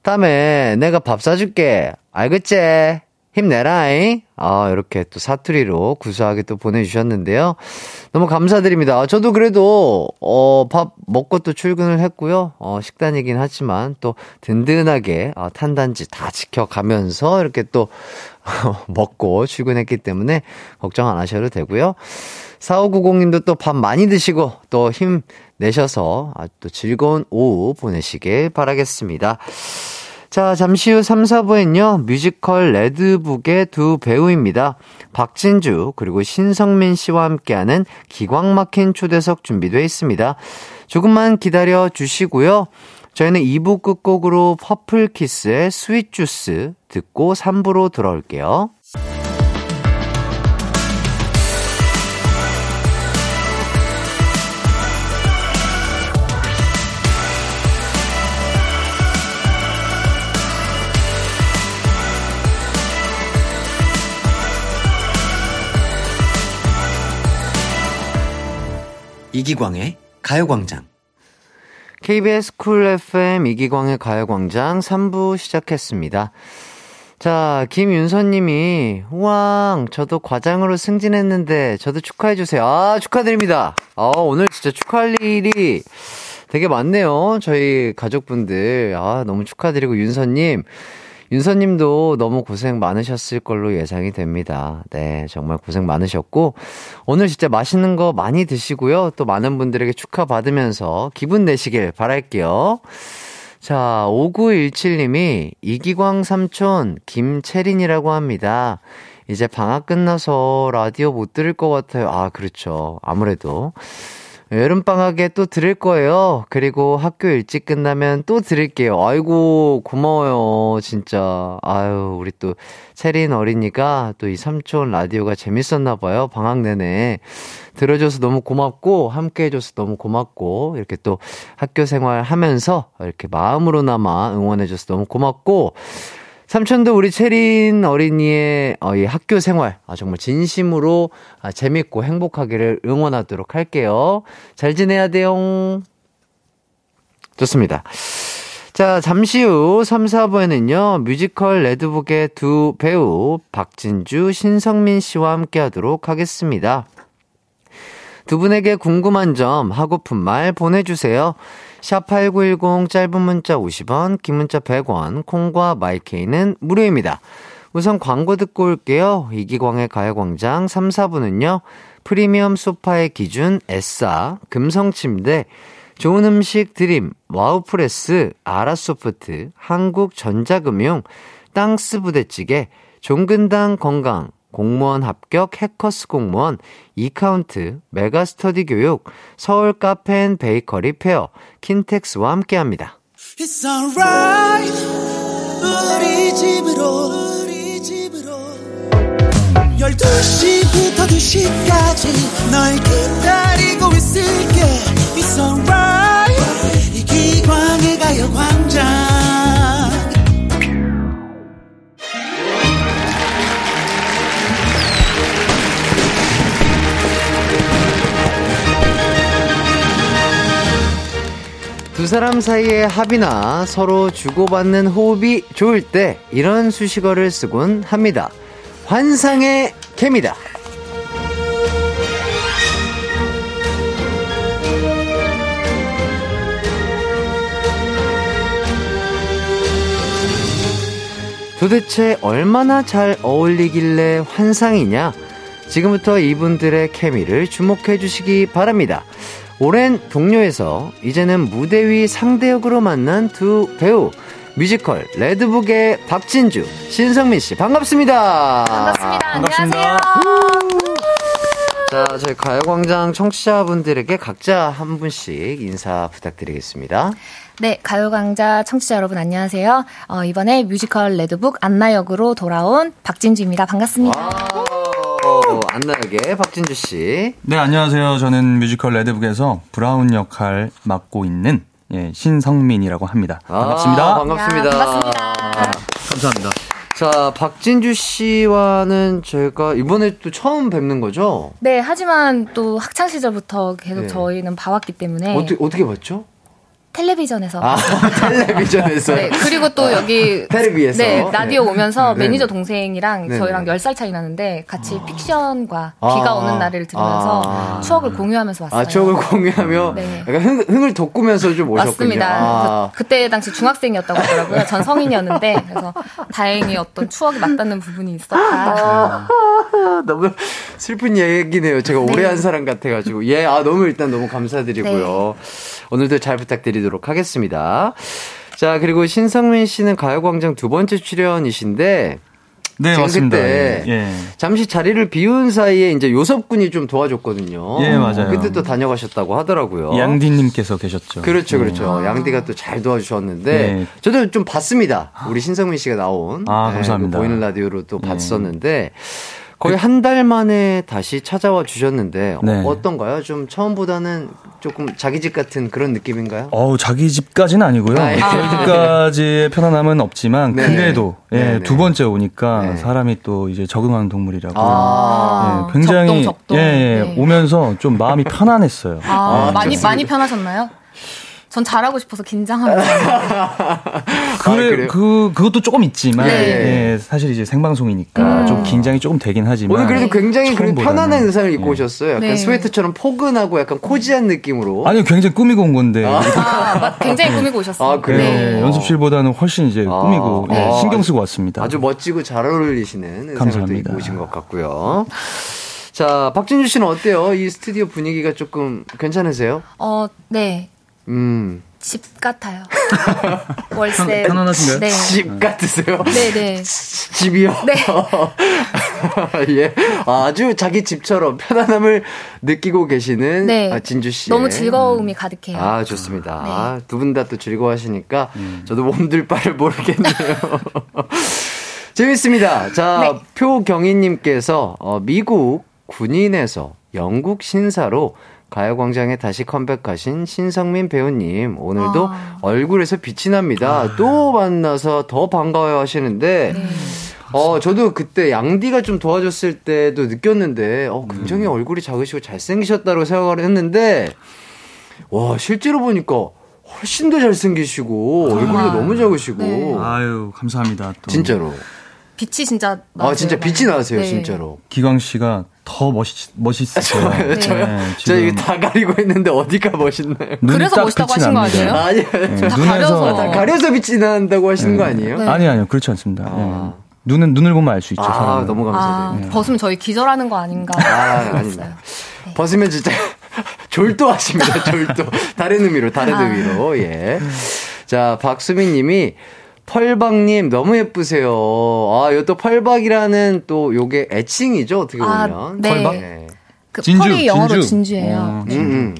다음에 내가 밥 사줄게. 알겠지? 힘내라잉. 아, 이렇게 또 사투리로 구수하게 또 보내주셨는데요. 너무 감사드립니다. 저도 그래도, 어, 밥 먹고 또 출근을 했고요. 어, 식단이긴 하지만 또 든든하게, 어, 탄단지 다 지켜가면서 이렇게 또, (laughs) 먹고 출근했기 때문에 걱정 안 하셔도 되고요. 4590님도 또 밥 많이 드시고 또 힘 내셔서 아주 또 즐거운 오후 보내시길 바라겠습니다. 자, 잠시 후 3, 4부엔요, 뮤지컬 레드북의 두 배우입니다. 박진주, 그리고 신성민 씨와 함께하는 기광 막힌 초대석 준비되어 있습니다. 조금만 기다려 주시고요. 저희는 2부 끝곡으로 퍼플키스의 스윗주스 듣고 3부로 돌아올게요. 이기광의 가요광장. KBS 쿨 FM 이기광의 가요광장 3부 시작했습니다. 자, 김윤서님이, 우왕, 저도 과장으로 승진했는데, 저도 축하해주세요. 아, 축하드립니다. 아, 오늘 진짜 축하할 일이 되게 많네요. 저희 가족분들. 아, 너무 축하드리고, 윤서님. 윤서님도 너무 고생 많으셨을 걸로 예상이 됩니다. 네, 정말 고생 많으셨고, 오늘 진짜 맛있는 거 많이 드시고요. 또 많은 분들에게 축하받으면서 기분 내시길 바랄게요. 자, 5917님이 이기광 삼촌 김채린이라고 합니다. 이제 방학 끝나서 라디오 못 들을 것 같아요. 아, 그렇죠. 아무래도. 여름방학에 또 들을 거예요. 그리고 학교 일찍 끝나면 또 들을게요. 아이고, 고마워요. 진짜. 아유, 우리 또, 세린 어린이가 또 이 삼촌 라디오가 재밌었나봐요. 방학 내내. 들어줘서 너무 고맙고, 함께 해줘서 너무 고맙고, 이렇게 또 학교 생활 하면서 이렇게 마음으로나마 응원해줘서 너무 고맙고, 삼촌도 우리 채린 어린이의 어, 이 학교 생활 아, 정말 진심으로 아, 재밌고 행복하기를 응원하도록 할게요. 잘 지내야 돼요. 좋습니다. 자, 잠시 후 3, 4부에는요, 뮤지컬 레드북의 두 배우, 박진주, 신성민 씨와 함께 하도록 하겠습니다. 두 분에게 궁금한 점, 하고픈 말 보내주세요. 샵8910 짧은 문자 50원, 긴 문자 100원, 콩과 마이케이는 무료입니다. 우선 광고 듣고 올게요. 이기광의 가요광장 3, 4부는요. 프리미엄 소파의 기준 에싸, 금성침대, 좋은 음식 드림, 와우프레스, 아라소프트, 한국전자금융, 땅스 부대찌개, 종근당 건강, 공무원 합격 해커스 공무원, 이카운트, 메가스터디 교육, 서울 카페인 베이커리 페어, 킨텍스와 함께합니다. It's alright. 우리 집으로 우리 집으로. 12시부터 2시까지 널 기다리고 있을게. It's alright. 이 기광의 가요광장 두 사람 사이의 합이나 서로 주고받는 호흡이 좋을 때 이런 수식어를 쓰곤 합니다. 환상의 케미다. 도대체 얼마나 잘 어울리길래 환상이냐? 지금부터 이분들의 케미를 주목해 주시기 바랍니다. 오랜 동료에서 이제는 무대 위 상대역으로 만난 두 배우 뮤지컬 레드북의 박진주, 신성민 씨 반갑습니다. 반갑습니다. 안녕하세요. 자, 저희 가요광장 청취자분들에게 각자 한 분씩 인사 부탁드리겠습니다. 네, 가요광장 청취자 여러분 안녕하세요. 어, 이번에 뮤지컬 레드북 안나 역으로 돌아온 박진주입니다. 반갑습니다. 오, 안나 역의 박진주 씨. 네, 안녕하세요. 저는 뮤지컬 레드북에서 브라운 역할 맡고 있는 예, 신성민이라고 합니다. 반갑습니다. 아, 반갑습니다. 야, 반갑습니다. 감사합니다. 자, 박진주 씨와는 저희가 이번에 또 처음 뵙는 거죠? 네, 하지만 또 학창 시절부터 계속 네. 저희는 봐왔기 때문에 어떻게, 어떻게 봤죠? 텔레비전에서 아, (laughs) 텔레비전에서. 네, 그리고 또 여기 텔레비에서. 네, 라디오 네. 오면서 네. 매니저 동생이랑 네. 저희랑 10살 차이 나는데 같이 픽션과 아. 비가 오는 날을 들으면서 아. 추억을 공유하면서 왔어요. 아, 추억을 공유하며 네. 약간 흥, 흥을 돋구면서 좀 오셨군요. 맞습니다. 아. 그, 그때 당시 중학생이었다고 하더라고요. 전 성인이었는데 그래서 다행히 어떤 추억이 맞닿는 부분이 있었다. 아, (laughs) 너무 슬픈 얘기네요. 제가 오래 한 사람 같아가지고. 예, 아, 너무 일단 너무 감사드리고요. 오늘도 잘 부탁드리도록 하겠습니다. 자, 그리고 신성민 씨는 가요광장 두 번째 출연이신데, 네, 맞습니다. 그때 예. 잠시 자리를 비운 사이에 이제 요섭 군이 좀 도와줬거든요. 예, 맞아요. 그때 또 다녀가셨다고 하더라고요. 양디 님께서 계셨죠. 그렇죠, 네. 그렇죠. 양디가 또 잘 도와주셨는데, 네. 저도 좀 봤습니다. 우리 신성민 씨가 나온. 아, 네, 감사합니다. 그 보이는 라디오로 또 네. 봤었는데, 거의 한 달 만에 다시 찾아와 주셨는데, 네. 어, 떤가요좀 처음보다는 조금 자기 집 같은 그런 느낌인가요? 어우, 자기 집까지는 아니고요. 아, 예. 저희 집까지의 편안함은 없지만, 네. 그래도, 예, 네, 네. 두 번째 오니까 네. 사람이 또 이제 적응하는 동물이라고. 아, 예, 굉장히, 적동, 적동. 예, 예, 네. 오면서 좀 마음이 편안했어요. 아, 아, 많이 좋습니다. 많이 편하셨나요? 전 잘하고 싶어서 긴장하면서 (laughs) 그래, 그래요? 그, 그것도 조금 있지만, 네. 예, 사실 이제 생방송이니까 좀 긴장이 조금 되긴 하지만. 오늘 그래도 굉장히 처음보다는. 편안한 의상을 입고 예. 오셨어요. 약간 네. 스웨트처럼 포근하고 약간 코지한 느낌으로. 아니요, 굉장히 꾸미고 온 건데. 아, 맞- 굉장히 꾸미고 오셨어요. 아, 그래요? 네, 연습실보다는 훨씬 이제 아, 꾸미고 예, 네. 신경 쓰고 왔습니다. 아주 멋지고 잘 어울리시는 의상을. 입고 오신 것 같고요. 자, 박진주 씨는 어때요? 이 스튜디오 분위기가 조금 괜찮으세요? 어, 네. 음. 집 같아요. (laughs) 월세. 편- 편안하신가요? 네. 집 같으세요? 네, 네. (laughs) 집이요? 네. (laughs) 예. 아주 자기 집처럼 편안함을 느끼고 계시는 네. 아, 진주 씨. 너무 즐거움이 가득해요. 아, 좋습니다. 네. 아, 두분 다 또 즐거워하시니까 음. 저도 몸둘 바를 모르겠네요. 재밌습니다. 자, 네. 표경희님께서 어, 미국 군인에서 영국 신사로 가요광장에 다시 컴백하신 신성민 배우님 오늘도 아. 얼굴에서 빛이 납니다. 또 만나서 더 반가워요 하시는데 네. 어 저도 그때 양디가 좀 도와줬을 때도 느꼈는데 어 굉장히 음. 얼굴이 작으시고 잘생기셨다고 생각을 했는데 와 실제로 보니까 훨씬 더 잘생기시고 얼굴도 너무 작으시고 네. 아유 감사합니다. 또 진짜로 빛이 진짜 아 나세요, 진짜 빛이 많이. 나세요 네. 진짜로 기광 씨가 더 멋있 멋있으세요. 저요 저요 네, 저 이거 지금 다 가리고 있는데 어디가 멋있나요? 그래서 딱 멋있다고 하신 거. 아니에요? 아니요 네, 다 가려서. 아, 다 가려서 빛이 난다고 하시는 거 아니에요? 네. 아니 아니요 그렇지 않습니다. 아. 예. 눈은 눈을 보면 알 수 있죠. 아 사람은. 너무 아, 감사드려요. 벗으면 저희 기절하는 거 아닌가. 아. 아닙니다. 벗으면 진짜 (laughs) 졸도하십니다. 졸도. 다른 의미로, 다른 아. 의미로. 예. 자, 박수민 님이 펄박님 너무 예쁘세요. 아, 이것도 펄박이라는 또 요게 애칭이죠, 어떻게 아, 보면. 네. 펄박? 그 진주, 펄이 영어로 진주. 진주. 예요 어, 음, 음.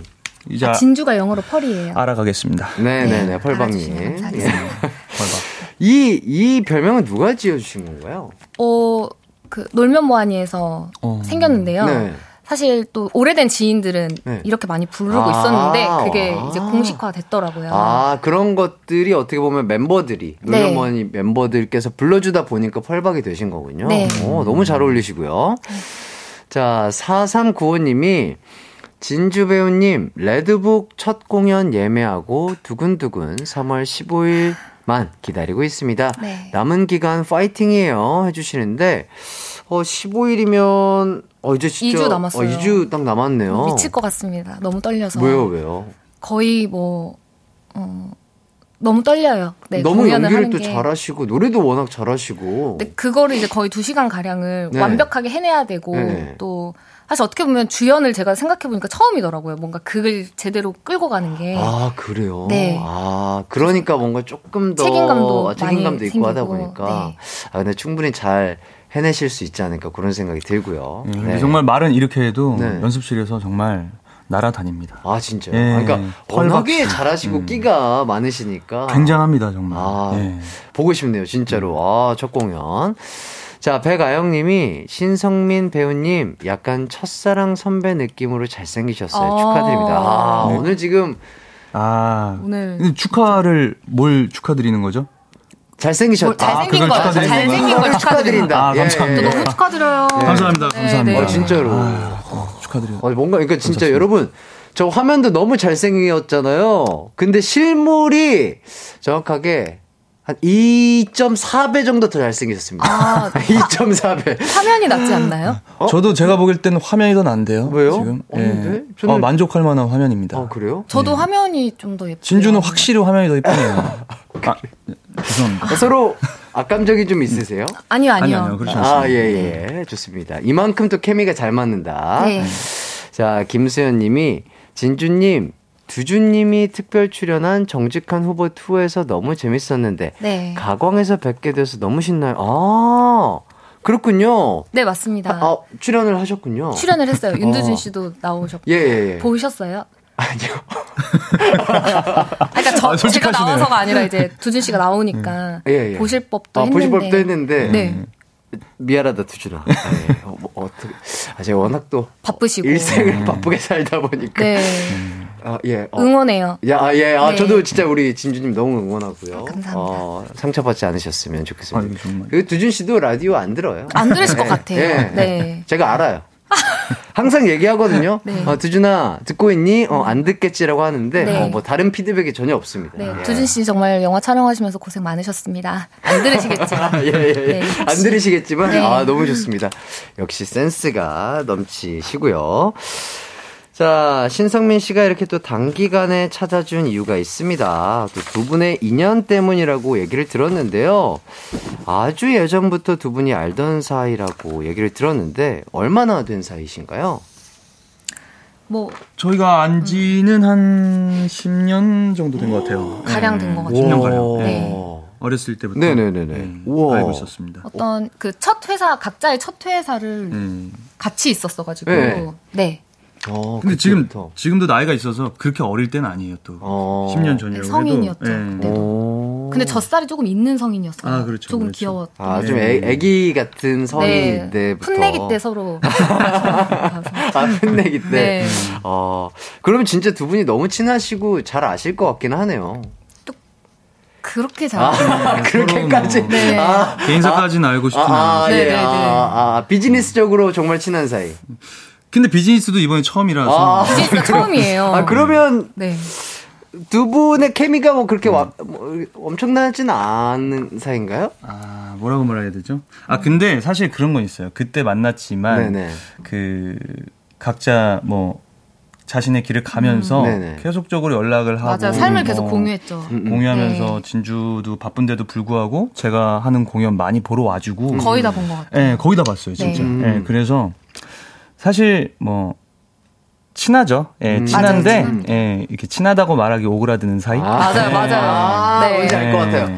이제 아, 진주가 영어로 펄이에요. 알아가겠습니다. 네네네, 네, 펄박님. 알아주시면 예. 감사하겠습니다. (laughs) 이, 이 별명은 누가 지어주신 건가요? 어, 그 놀면 뭐하니에서 어. 생겼는데요. 네. 사실 또 오래된 지인들은 네. 이렇게 많이 부르고 아. 있었는데 그게 이제 아. 공식화 됐더라고요. 아, 그런 것들이 어떻게 보면 멤버들이, 네. 놀러머니 멤버들께서 불러주다 보니까 펄박이 되신 거군요. 네. 오, 너무 잘 어울리시고요. 자, 4395님이 진주 배우님, 레드북 첫 공연 예매하고 두근두근 3월 15일만 기다리고 있습니다. 네. 남은 기간 파이팅이에요. 해주시는데, 어, 15일이면, 어, 이제 진짜. 2주 남았어요. 어, 2주 딱 남았네요. 미칠 것 같습니다. 너무 떨려서. 왜요, 왜요? 거의 뭐, 어, 너무 떨려요. 네, 너무 연기를 또 게. 잘하시고, 노래도 워낙 잘하시고. 근데 그거를 이제 거의 2시간 가량을 네. 완벽하게 해내야 되고 네. 또 사실 어떻게 보면 주연을 제가 생각해 보니까 처음이더라고요. 뭔가 그걸 제대로 끌고 가는 게 아, 그래요? 네. 아, 그러니까 뭔가 조금 더 책임감도 아, 책임감도 많이 있고 하다 생기고, 보니까. 네. 아, 근데 충분히 잘 해내실 수 있지 않을까 그런 생각이 들고요. 예, 네. 근데 정말 말은 이렇게 해도 네. 연습실에서 정말 날아다닙니다. 아, 진짜요? 예, 그러니까 워낙에. 잘하시고 음. 끼가 많으시니까. 굉장합니다, 정말. 아, 예. 보고 싶네요, 진짜로. 아, 첫 공연. 자, 백아영 님이 신성민 배우님 약간 첫사랑 선배 느낌으로 잘생기셨어요. 아. 축하드립니다. 아, 네. 오늘 지금 아, 오늘 축하를 뭘 축하드리는 거죠? 잘생기셨다. 뭐 잘생긴 아, 걸 축하드리는 잘생긴 걸 축하드립니다. 아, 감사합니다. 또 너무 축하드려요. 감사합니다, 네, 감사합니다. 네. 어, 진짜로. 아, 축하드려요. 어, 뭔가, 그러니까 진짜 감사합니다. 여러분, 저 화면도 너무 잘생겼잖아요. 근데 실물이 정확하게 한 2.4배 정도 더 잘생기셨습니다. 아. (laughs) 2.4배. 화면이 낫지 않나요? 어? 저도 제가 보길 때는 화면이 더 난데요. 왜요? 지금? 예. 저는- 어, 만족할 만한 화면입니다. 아, 그래요? 저도 화면이 좀 더 예뻐요. 진주는 확실히 화면이 더 이쁘네요. (laughs) 아, 죄송합니다. 서로 악감정이 좀 있으세요? 아니요, 아니요. 아니요, 아니요. 그렇지 않습니다. 아, 예, 예. 좋습니다. 이만큼 또 케미가 잘 맞는다. 네. 자, 김수현 님이, 진주님, 두주님이 특별 출연한 정직한 후보 2에서 너무 재밌었는데, 네. 가광에서 뵙게 돼서 너무 신나요. 아, 그렇군요. 네, 맞습니다. 아, 출연을 하셨군요. 출연을 했어요. 윤두준 어. 씨도 나오셨고. 예, 예, 예. 보셨어요? 아니요. 아, 그러니까 저, 아, 제가 솔직하시네요. 나와서가 아니라 이제 두준 씨가 나오니까 예, 예. 보실 법도 아, 했는데. 보실 법도 했는데. 네. 미안하다, 두준아. 아, 예. 어, 뭐, 어떻게. 아, 제가 워낙 또. 바쁘시고. 일생을 바쁘게 살다 보니까. 네. 아, 예. 어. 응원해요. 야, 아, 예. 아, 네. 저도 진짜 우리 진주님 너무 응원하고요. 아, 감사합니다. 어, 상처받지 않으셨으면 좋겠습니다. 아유, 정말. 그 두준 씨도 라디오 안 들어요. 안 들으실 것 예, 같아요. 예. 네. 제가 알아요. 항상 얘기하거든요. 네. 어, 두준아, 듣고 있니? 어, 안 듣겠지라고 하는데, 네. 어, 뭐, 다른 피드백이 전혀 없습니다. 네. 예. 두준 씨 정말 영화 촬영하시면서 고생 많으셨습니다. 안 들으시겠지만. (laughs) 예, 예, 예. 네, 안 들으시겠지만, 네. 아, 너무 좋습니다. 역시 센스가 넘치시고요. 자, 신성민 씨가 이렇게 또 단기간에 찾아준 이유가 있습니다. 또 두 분의 인연 때문이라고 얘기를 들었는데요. 아주 예전부터 두 분이 알던 사이라고 얘기를 들었는데, 얼마나 된 사이신가요? 뭐, 저희가 안 지는 한 10년 정도 된 것 같아요. 가량 네. 된것 같아요. 10년 가량. 네. 네. 어렸을 때부터 네네네네. 네, 우와. 알고 있었습니다. 어떤 그 첫 회사, 각자의 첫 회사를 음. 같이 있었어가지고. 네. 네. 어, 근데 지금. 지금도 나이가 있어서 그렇게 어릴 때는 아니에요 또. 어. 10년 전이라고 네, 성인이었죠. 해도. 네. 오. 근데 젖살이 조금 있는 성인이었어요. 아, 그렇죠, 조금 그렇죠. 귀여웠던. 아, 좀 네. 애, 애기 같은 성인 때부터. 풋내기 때 서로. (laughs) 아, 풋내기 때. 네. 어, 그러면 진짜 두 분이 너무 친하시고 잘 아실 것 같긴 하네요. 그렇게 잘. 아, (laughs) 그렇게까지. 뭐. 네. 아, 개인사까지는 알고 싶진 아, 아. 예. 네, 네, 네. 아, 아, 비즈니스적으로 정말 친한 사이. 근데 비즈니스도 이번에 처음이라서 아. 비즈니스가 (laughs) 처음이에요. 아, 그러면 네. 두 분의 케미가 뭐 그렇게 음. 와, 뭐, 엄청나지는 않은 사이인가요? 아 뭐라고 말해야 되죠? 아 근데 사실 그런 건 있어요. 그때 만났지만 네네. 그 각자 뭐 자신의 길을 가면서 음. 네네. 계속적으로 연락을 하고 맞아요. 삶을 계속 뭐 공유했죠. 음, 음. 공유하면서 네. 진주도 바쁜데도 불구하고 제가 하는 공연 많이 보러 와주고 거의 다 본 것 같아요. 예, 거의 다 봤어요, 진짜. 네. 예, 그래서 사실 뭐 친하죠. 예, 음. 친한데 맞아요, 예, 이렇게 친하다고 말하기 오그라드는 사이. 맞아요, 맞아요. 아, 네. 뭔지 알 것 같아요.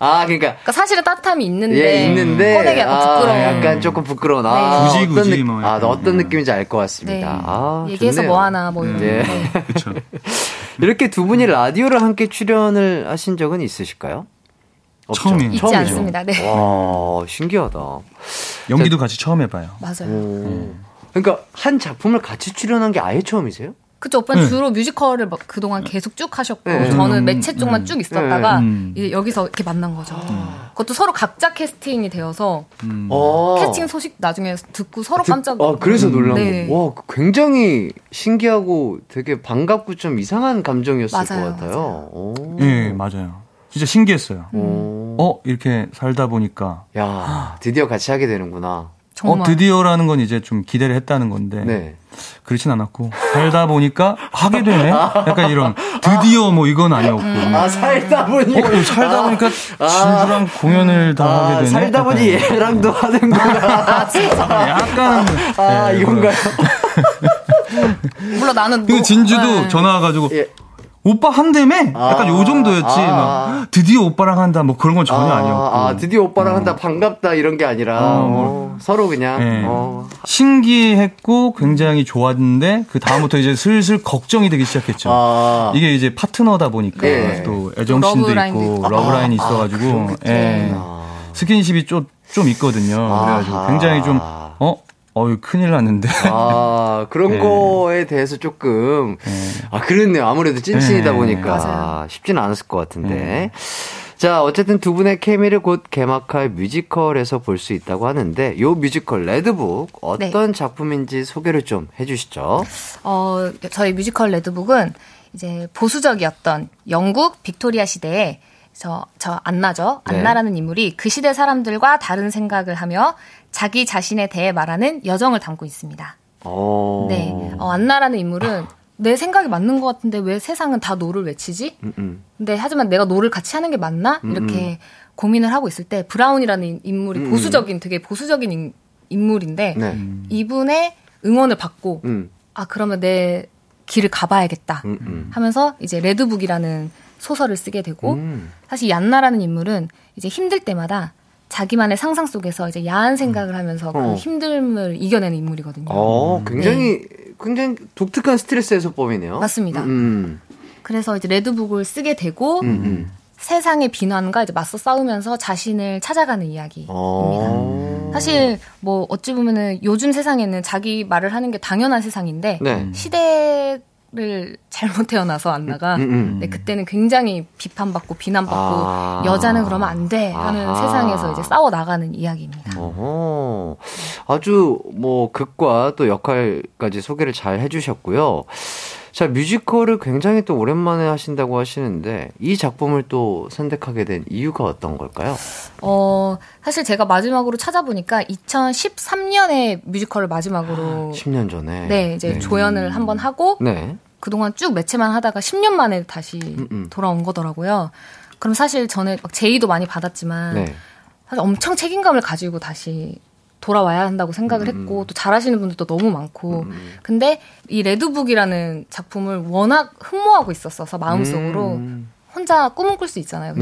아, 그러니까. 그러니까 사실은 따뜻함이 있는데, 예, 있는데. 꺼내기 약간 아, 부끄러워. 약간 조금 부끄러운. 아, 굳이, 어떤 굳이 느- 뭐 아. 어떤 음. 느낌인지 알것 네. 같습니다. 아, 얘기해서 좋네요. 뭐 하나 뭐 이런. 네. (laughs) 네. 그렇죠. 이렇게 두 분이 라디오를 함께 출연을 하신 적은 있으실까요? 없죠? 처음이에요. 있지 처음이죠. 않습니다. 네. 와, 신기하다. 연기도 같이 처음 해봐요. 맞아요. 오. 그러니까 한 작품을 같이 출연한 게 아예 처음이세요? 그쵸, 오빠는 네. 주로 뮤지컬을 막 그동안 계속 쭉 하셨고, 네. 저는 음, 매체 쪽만 음. 쭉 있었다가, 음. 이제 여기서 이렇게 만난 거죠. 그것도 서로 각자 캐스팅이 되어서, 어. 캐스팅 소식 나중에 듣고 서로 깜짝 아, 그래서 놀란 네. 거. 와, 굉장히 신기하고 되게 반갑고 좀 이상한 감정이었을 맞아요, 것 같아요. 오. 예, 맞아요. 진짜 신기했어요. 오. 어, 이렇게 살다 보니까. 야, 드디어 같이 하게 되는구나. 정말. 어, 드디어라는 건 이제 좀 기대를 했다는 건데. 네. 그렇진 않았고. 살다 보니까 하게 되네? 약간 이런. 드디어 뭐 이건 아니었고. 아, 살다 보니. 어, 살다 보니까 진주랑 공연을 다 아, 하게 되네. 살다 보니 약간, 얘랑도 하는구나. (laughs) 약간. 아, 예, 이건가요? 물론 나는. 그 노- 진주도 네. 전화 와가지고 예. 오빠 한다며? 약간 아, 요 정도였지. 아. 막 드디어 오빠랑 한다. 뭐 그런 건 전혀 아, 니었고 아, 드디어 오빠랑 한다 반갑다 이런 게 아니라 어, 어, 서로 그냥 예. 어, 신기했고 굉장히 좋았는데 그 다음부터 이제 슬슬 걱정이 되기 시작했죠. 아, 이게 이제 파트너다 보니까 네. 또 애정신도 러브라인도 있고 있고. 러브라인이 아, 있어가지고 예. 아. 스킨십이 좀, 좀 있거든요. 그래가지고. 굉장히 좀 어? 어유 큰일 났는데. 아, 그런 네. 거에 대해서 조금 아 그렇네요. 아무래도 찐친이다 네. 보니까 맞아요. 쉽지는 않았을 것 같은데. 네. 자, 어쨌든 두 분의 케미를 곧 개막할 뮤지컬에서 볼 수 있다고 하는데 요 뮤지컬 레드북 어떤 작품인지 소개를 좀 해주시죠. 어, 저희 뮤지컬 레드북은 이제 보수적이었던 영국 빅토리아 시대에 저, 저 안나죠. 네. 안나라는 인물이 그 시대 사람들과 다른 생각을 하며 자기 자신에 대해 말하는 여정을 담고 있습니다. 어. 네. 어, 안나라는 인물은 내 생각이 맞는 것 같은데 왜 세상은 다 no를 외치지? 음, 음. 근데 하지만 내가 no를 같이 하는 게 맞나? 이렇게 고민을 하고 있을 때 브라운이라는 인물이 음. 보수적인 되게 보수적인 인, 인물인데 네. 이분의 응원을 받고 음. 아 그러면 내 길을 가봐야겠다 음, 음. 하면서 이제 레드북이라는 소설을 쓰게 되고 음. 사실 얀나라는 인물은 이제 힘들 때마다 자기만의 상상 속에서 이제 야한 생각을 하면서 그 어. 힘듦을 이겨내는 인물이거든요. 어, 굉장히 굉장히 독특한 스트레스 해소법이네요. 맞습니다. 음. 그래서 이제 레드북을 쓰게 되고 음, 음. 세상의 비난과 이제 맞서 싸우면서 자신을 찾아가는 이야기입니다. 어. 사실 뭐 어찌 보면은 요즘 세상에는 자기 말을 하는 게 당연한 세상인데 네. 시대 를 잘못 태어나서 안나가 음, 음. 네, 그때는 굉장히 비판받고 비난받고 아. 여자는 그러면 안 돼 하는 아하. 세상에서 이제 싸워 나가는 이야기입니다. 어허. 아주 뭐 극과 또 역할까지 소개를 잘 해주셨고요. 자, 뮤지컬을 굉장히 또 오랜만에 하신다고 하시는데 이 작품을 또 선택하게 된 이유가 어떤 걸까요? 어, 사실 제가 마지막으로 찾아보니까 2013년에 뮤지컬을 마지막으로 10년 전에. 네, 이제 조연을 한번 하고 네. 그동안 쭉 매체만 하다가 10년 만에 다시 음. 돌아온 거더라고요. 그럼 사실 저는 막 제의도 많이 받았지만 네. 사실 엄청 책임감을 가지고 다시 돌아와야 한다고 생각을 음, 했고 또 잘하시는 분들도 너무 많고 근데 이 레드북이라는 작품을 워낙 흠모하고 있었어서 마음속으로 음. 혼자 꿈을 꿀수 있잖아요.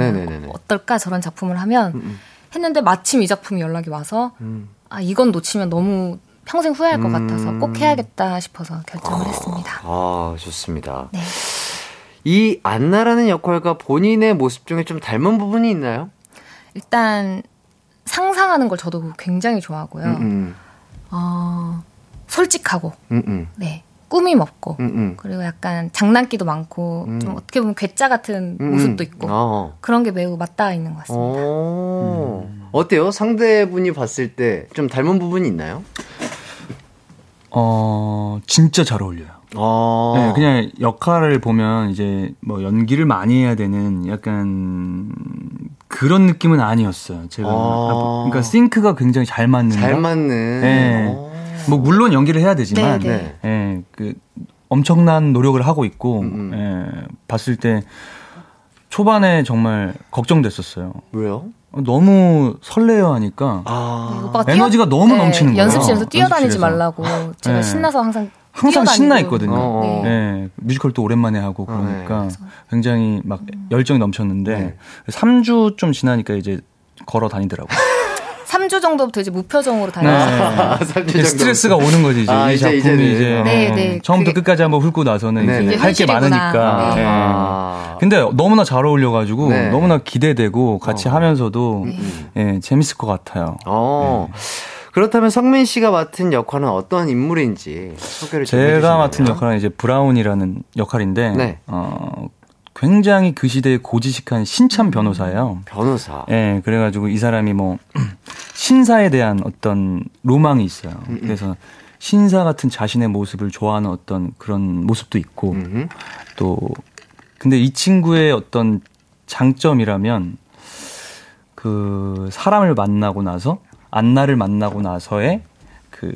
어떨까 저런 작품을 하면 음, 했는데 마침 이 작품이 연락이 와서 음. 아 이건 놓치면 너무 평생 후회할 것 음. 같아서 꼭 해야겠다 싶어서 결정을 했습니다. 아, 좋습니다. 네. 이 안나라는 역할과 본인의 모습 중에 좀 닮은 부분이 있나요? 일단 상상하는 걸 저도 굉장히 좋아하고요. 음, 음. 어, 솔직하고, 음, 음. 네, 꾸밈 없고, 음, 음. 그리고 약간 장난기도 많고, 음. 좀 어떻게 보면 괴짜 같은 음, 모습도 음. 있고, 어. 그런 게 매우 맞닿아 있는 것 같습니다. 어. 어때요? 상대분이 봤을 때 좀 닮은 부분이 있나요? 어, 진짜 잘 어울려요. 어. 네, 그냥 역할을 보면 이제 뭐 연기를 많이 해야 되는 약간 그런 느낌은 아니었어요. 제가 아. 그러니까 싱크가 굉장히 잘 맞는. 잘 맞는. 네. 어. 뭐 물론 연기를 해야 되지만, 네, 네. 예, 그 엄청난 노력을 하고 있고, 음, 예, 봤을 때 초반에 정말 걱정됐었어요. 왜요? 너무 설레어 하니까 아. 네, 오빠가 에너지가 너무 넘치는 거예요. 연습실에서 뛰어다니지 연습실에서. 말라고 제가 네. 신나서 항상 항상 뛰어다니고. 신나 있거든요. 어, 어. 예, 뮤지컬도 오랜만에 하고 어, 그러니까 네. 굉장히 막 열정이 넘쳤는데 네. 3주 좀 지나니까 이제 걸어 다니더라고요. (laughs) 3주 정도부터 이제 무표정으로 네. 다녔어요. (laughs) 정도. 스트레스가 오는 거지 이제 아, 이 이제, 작품이 이제는. 이제, 네, 어, 네. 처음부터 그게- 끝까지 한번 훑고 나서는 네, 네. 이제 할 게. 많으니까. 네. 예. 아. 근데 너무나 잘 어울려가지고 네. 너무나 기대되고 같이 어. 하면서도 예, 재밌을 것 같아요. 어. 그렇다면 성민 씨가 맡은 역할은 어떤 인물인지 소개를 좀 제가 해주시면요. 맡은 역할은 이제 브라운이라는 역할인데 네. 어, 굉장히 그 시대에 고지식한 신참 변호사예요. 변호사. 예, 그래가지고 이 사람이 뭐 (clears throat) 신사에 대한 어떤 로망이 있어요. 그래서 신사 같은 자신의 모습을 좋아하는 어떤 그런 모습도 있고 음흠. 또 근데 이 친구의 어떤 장점이라면 그 사람을 만나고 나서 안나를 만나고 나서의 그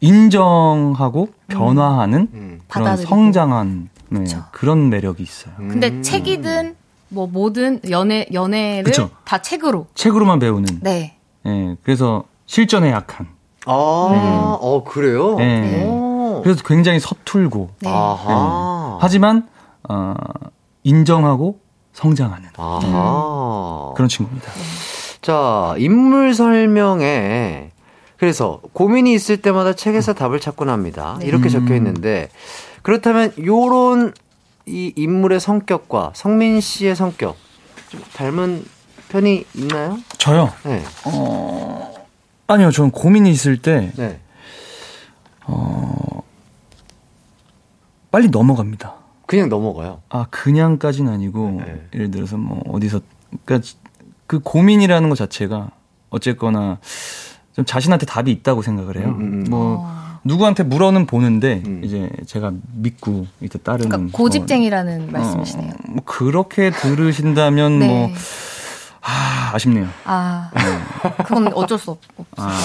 인정하고 변화하는 음. 그런 받아들이고. 성장한 네. 그런 매력이 있어요. 근데 음. 책이든 뭐 뭐든 연애 연애를 그쵸. 다 책으로. 책으로만 배우는. 네. 예, 그래서 실전에 약한. 아, 어, 그래요? 네. 오. 그래서 굉장히 서툴고. 네. 아하. 하지만 어, 인정하고 성장하는 아하. 그런 친구입니다. 자, 인물 설명에 그래서 고민이 있을 때마다 책에서 답을 찾곤 합니다. 네. 이렇게 음. 적혀 있는데 그렇다면 요런 이 인물의 성격과 성민 씨의 성격 좀 닮은 편이 있나요? 저요. 네. 아니요, 저는 고민이 있을 때 네. 빨리 넘어갑니다. 그냥 넘어가요. 아 그냥까지는 아니고 네. 예를 들어서 뭐 어디서 그러니까 그 고민이라는 것 자체가 어쨌거나 좀 자신한테 답이 있다고 생각을 해요. 음, 음, 음. 뭐 누구한테 물어는 보는데 음. 이제 제가 믿고 이제 따르는 그러니까 고집쟁이라는 말씀이시네요. 어, 뭐 그렇게 들으신다면 네. 뭐 아, 아쉽네요. 아, 그건 어쩔 수 없, 없 아,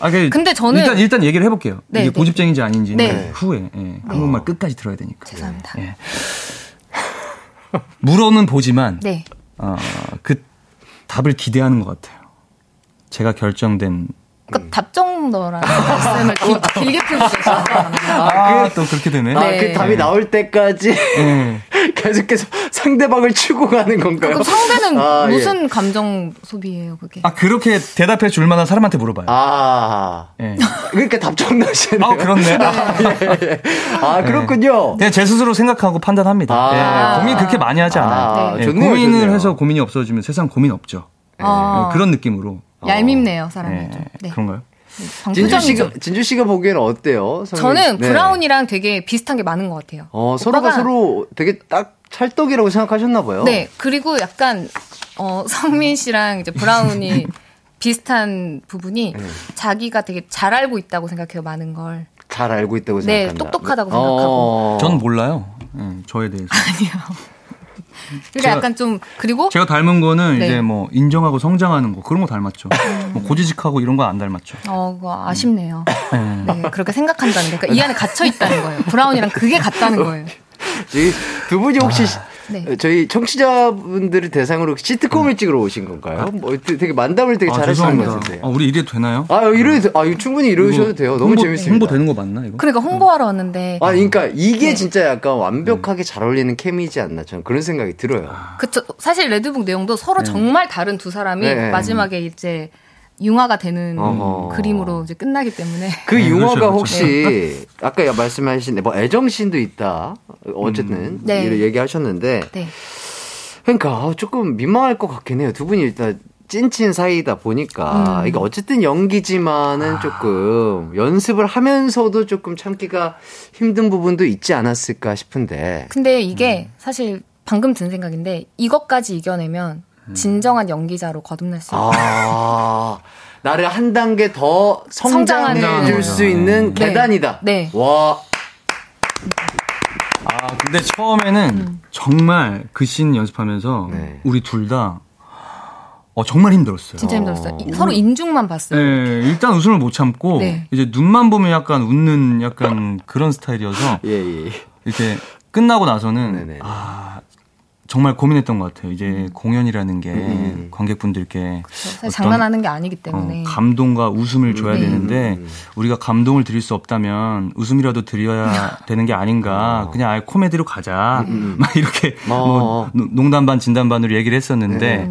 아 그, 근데 저는- 일단 일단 얘기를 해볼게요. 네, 이게 네. 고집쟁인지 아닌지는 네. 후에 예, 한국말 끝까지 들어야 되니까. 죄송합니다. 예. 물어는 보지만 네. 어, 그 답을 기대하는 것 같아요. 제가 결정된 그러니까 답정너라는 말씀을 길, (laughs) 길게 풀고 계시잖아요. 아, 또 그렇게 되네. 아, 네. 그 답이 나올 때까지 예. (laughs) 계속해서 상대방을 치고 가는 건가요? 그럼 상대는 아, 예. 무슨 감정 소비예요, 그게? 아 그렇게 대답해 줄 만한 사람한테 물어봐요. 아. 예. 그러니까 답정나시네요. 아 그렇네. (laughs) 아, 그렇군요. 그냥 제 스스로 생각하고 판단합니다. 아. 예, 고민 그렇게 많이 하지 않아요. 아, 예, 좋네요, 고민을 좋네요. 해서 고민이 없어지면 세상 고민 없죠. 어, 예, 그런 느낌으로. 얄밉네요, 사람이. 예, 좀. 네. 그런가요? 진주. 씨가 진주 씨가 보기에는 어때요? 저는 씨? 네. 브라운이랑 되게 비슷한 게 많은 것 같아요. 어, 서로가 서로 되게 딱 찰떡이라고 생각하셨나 봐요. 네, 그리고 약간 어, 성민 씨랑 이제 브라운이 (laughs) 비슷한 부분이 네. 자기가 되게 잘 알고 있다고 생각해요, 많은 걸. 잘 알고 있다고 네, 생각한다. 똑똑하다고 어. 생각하고. 전 몰라요. 예, 저에 대해서. (laughs) 그러니까 제가- 약간 좀 그리고 제가 닮은 거는 네. 이제 뭐 인정하고 성장하는 거 그런 거 닮았죠. 뭐 고지식하고 이런 거 안 닮았죠. 어, 그거 아쉽네요. 예. 네, 그렇게 생각한다는 게. 그러니까 이 안에 갇혀 있다는 거예요. 브라운이랑 그게 같다는 거예요. 두 분이 혹시 네. 저희 청취자분들을 대상으로 시트콤을 찍으러 오신 건가요? 뭐 되게 만담을 되게 아, 잘하시는 것. 같은데. 아, 우리 이래도 되나요? 아, 이래도 돼. 아, 이거 충분히 이러셔도 돼요. 너무 홍보, 재밌습니다. 홍보 되는 거 맞나 이거? 그러니까 홍보하러 왔는데 아, 그러니까 이게 네. 진짜 약간 완벽하게 잘 어울리는 케미지 않나 저는 그런 생각이 들어요. 그쵸. 사실 레드북 내용도 서로 정말 다른 두 사람이 네. 마지막에 이제 융화가 되는 어허. 그림으로 이제 끝나기 때문에 (laughs) 그 네, 융화가 그렇죠, 그렇죠. 혹시 아까 말씀하신 뭐 애정씬도 있다. 어쨌든 네. 이런 얘기하셨는데 네. 그러니까 조금 민망할 것 같긴 해요. 두 분이 일단 찐친 사이다 보니까 음. 이게 어쨌든 연기지만은 조금 연습을 하면서도 조금 참기가 힘든 부분도 있지 않았을까 싶은데 근데 이게 사실 방금 든 생각인데 이것까지 이겨내면 진정한 연기자로 거듭날 수 있어요. 아 나를 한 단계 더 성장해 줄 수 있는 네. 계단이다. 네. 와 아 근데 처음에는 정말 그씬 연습하면서 네. 우리 둘 다 어, 정말 힘들었어요. 진짜 힘들었어요. 이- 서로 인중만 봤어요. 네, 일단 웃음을 못 참고 네. 이제 눈만 보면 약간 웃는 약간 그런 스타일이어서 예, 예. 이렇게 끝나고 나서는 네네. 아 정말 고민했던 것 같아요. 이제 음. 공연이라는 게 음. 관객분들께 사실 어떤, 장난하는 게 아니기 어, 때문에. 감동과 웃음을 줘야 네. 되는데 음. 우리가 감동을 드릴 수 없다면 웃음이라도 드려야 (laughs) 되는 게 아닌가. 그냥 아예 코미디로 가자. (laughs) 막 이렇게 어. 뭐 노- 농담 반 진담 반으로 얘기를 했었는데 네.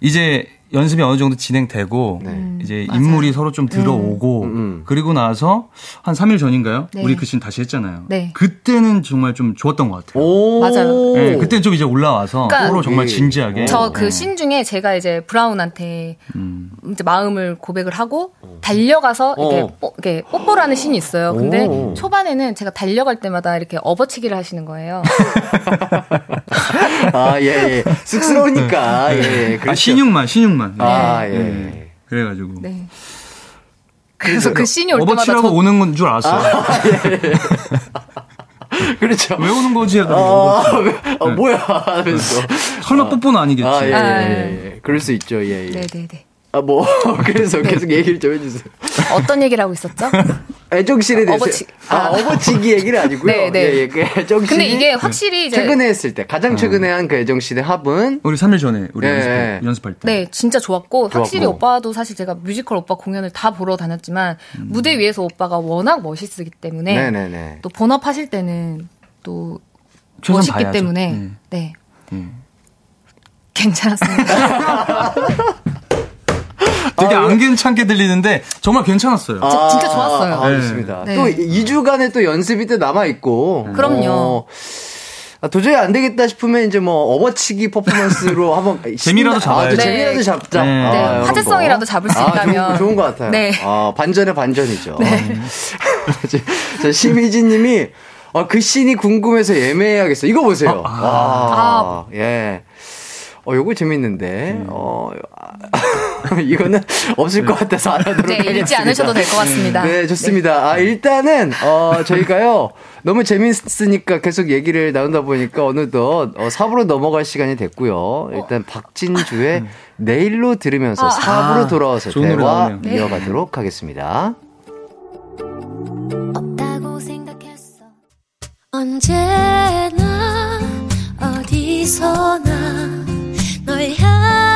이제 연습이 어느 정도 진행되고 이제 인물이 서로 좀 들어오고 네. 음, 음. 그리고 나서 한 3일 전인가요? 네. 우리 그씬 다시 했잖아요. 네. 그때는 정말 좀 좋았던 것 같아요. 오. 맞아요. 네, 그때는 좀 이제 올라와서 그러니까 서로 정말 예. 진지하게 저그 네. 씬 중에 제가 이제 브라운한테 음. 이제 마음을 고백을 하고 달려가서 이렇게, 어. 뽀, 이렇게 뽀뽀를 하는 씬이 있어요. 근데 오. 초반에는 제가 달려갈 때마다 이렇게 업어치기를 하시는 거예요. (laughs) 아, 예, 예. 쑥스러우니까. 예, 예. 아, 그렇죠. 신육만 신 육만. 아, 네. 예. 네. 그래가지고 네. 그래서 그 씬이 올 때마다 어버치라고 저 오는 건줄 알았어요. (laughs) 그렇죠. 왜 오는 거지? 해가지고 아, 어버치. 어, 뭐야. 하면서. 설마 뽀뽀는 아니겠지. 아, 예, 아, 예, 예. 그럴 수 있죠. 예, 예. 네 네 네. 아, 뭐. (laughs) 그래서 계속 얘기를 좀 해주세요. 어떤 얘기를 하고 있었죠? (laughs) 애정실에 대해서. 어버치- 아, 아. 어버치기 얘기를 아니고요. 네, 네. 예, 예. 그 애정실. 근데 이게 확실히 이제 최근에 했을 때, 가장 최근에 한 그 애정실의 합은. 우리 3일 전에 우리 예, 연습, 예. 연습할 때. 네, 진짜 좋았고, 확실히 좋았고. 오빠도 사실 제가 뮤지컬 오빠 공연을 다 보러 다녔지만 무대 위에서 오빠가 워낙 멋있기 때문에 네네네. 또 본업하실 때는 또 멋있기 다해야죠. 때문에 네. 네 음. 괜찮았습니다. (laughs) 되게 아, 안 괜찮게 들리는데 정말 괜찮았어요. 저 진짜 좋았어요. 아, 네. 좋습니다. 네. 또 2주간의 또 연습이 또 남아있고. 그럼요. 어, 아, 도저히 안 되겠다 싶으면 이제 뭐 어버치기 퍼포먼스로 (laughs) 한번 재미라도 신나- 잡아야죠. 아, 또 네. 재미라도 잡자. 네. 아, 네. 화제성이라도 잡을 수 아, 있다면. 좋은, 좋은 것 같아요. 네. 아, 반전의 반전이죠. (laughs) 저, 저 심희진 님이 아, 그 씬이 궁금해서 예매해야겠어. 이거 보세요. 아, 예. 어, 요거 재밌는데. 어, 아, (laughs) 이거는 없을 것 같아서 안 하도록 네, 하겠습니다. 읽지 않으셔도 될 것 같습니다. 네, 좋습니다. 아, 일단은, 어, 저희가요, 너무 재밌으니까 계속 얘기를 나눈다 보니까 어느덧 어, 4부로 넘어갈 시간이 됐고요. 일단 박진주의 내일로 들으면서 아. 4부로 돌아와서 좋은 노래 대화 나오네요. 이어가도록 하겠습니다. 없다고 생각했어 언제나 어디서나 널 마음은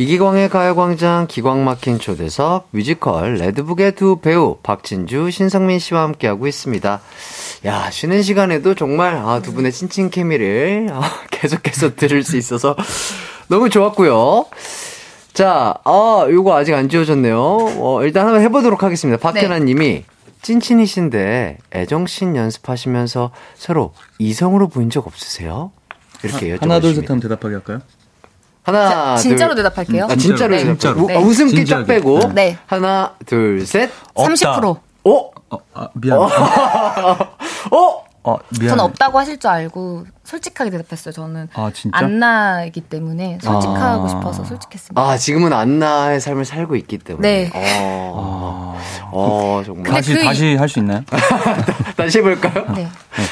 이기광의 가요광장 기광 막힌 초대석 뮤지컬 레드북의 두 배우 박진주, 신성민 씨와 함께하고 있습니다. 야 쉬는 시간에도 정말 아, 두 분의 찐친 케미를 아, (laughs) 계속해서 들을 수 있어서 너무 좋았고요. 자, 아 요거 아직 안 지워졌네요. 어, 일단 한번 해보도록 하겠습니다. 박현아 님이 찐친이신데 애정씬 연습하시면서 서로 이성으로 보인 적 없으세요? 이렇게 여쭤보십니다. 하나 둘 셋 하면 대답하게 할까요? 하나, 자, 진짜로 둘. 대답할게요. 아, 진짜로. 진짜로. 진짜로. 우- 네. 아, 웃음기 쫙. 빼고. 네. 하나, 둘, 셋. 없다. 30%. 어? 어, 아, 미안. 어? 어, 미안. 전 없다고 하실 줄 알고 솔직하게 대답했어요. 저는 아, 진짜? 안나이기 때문에 솔직하고 아. 싶어서 솔직했습니다. 아, 지금은 안나의 삶을 살고 있기 때문에. 네. 어, 어 정말. 다시 그- 다시 할 수 있나요? (laughs) 다시 해볼까요? 네.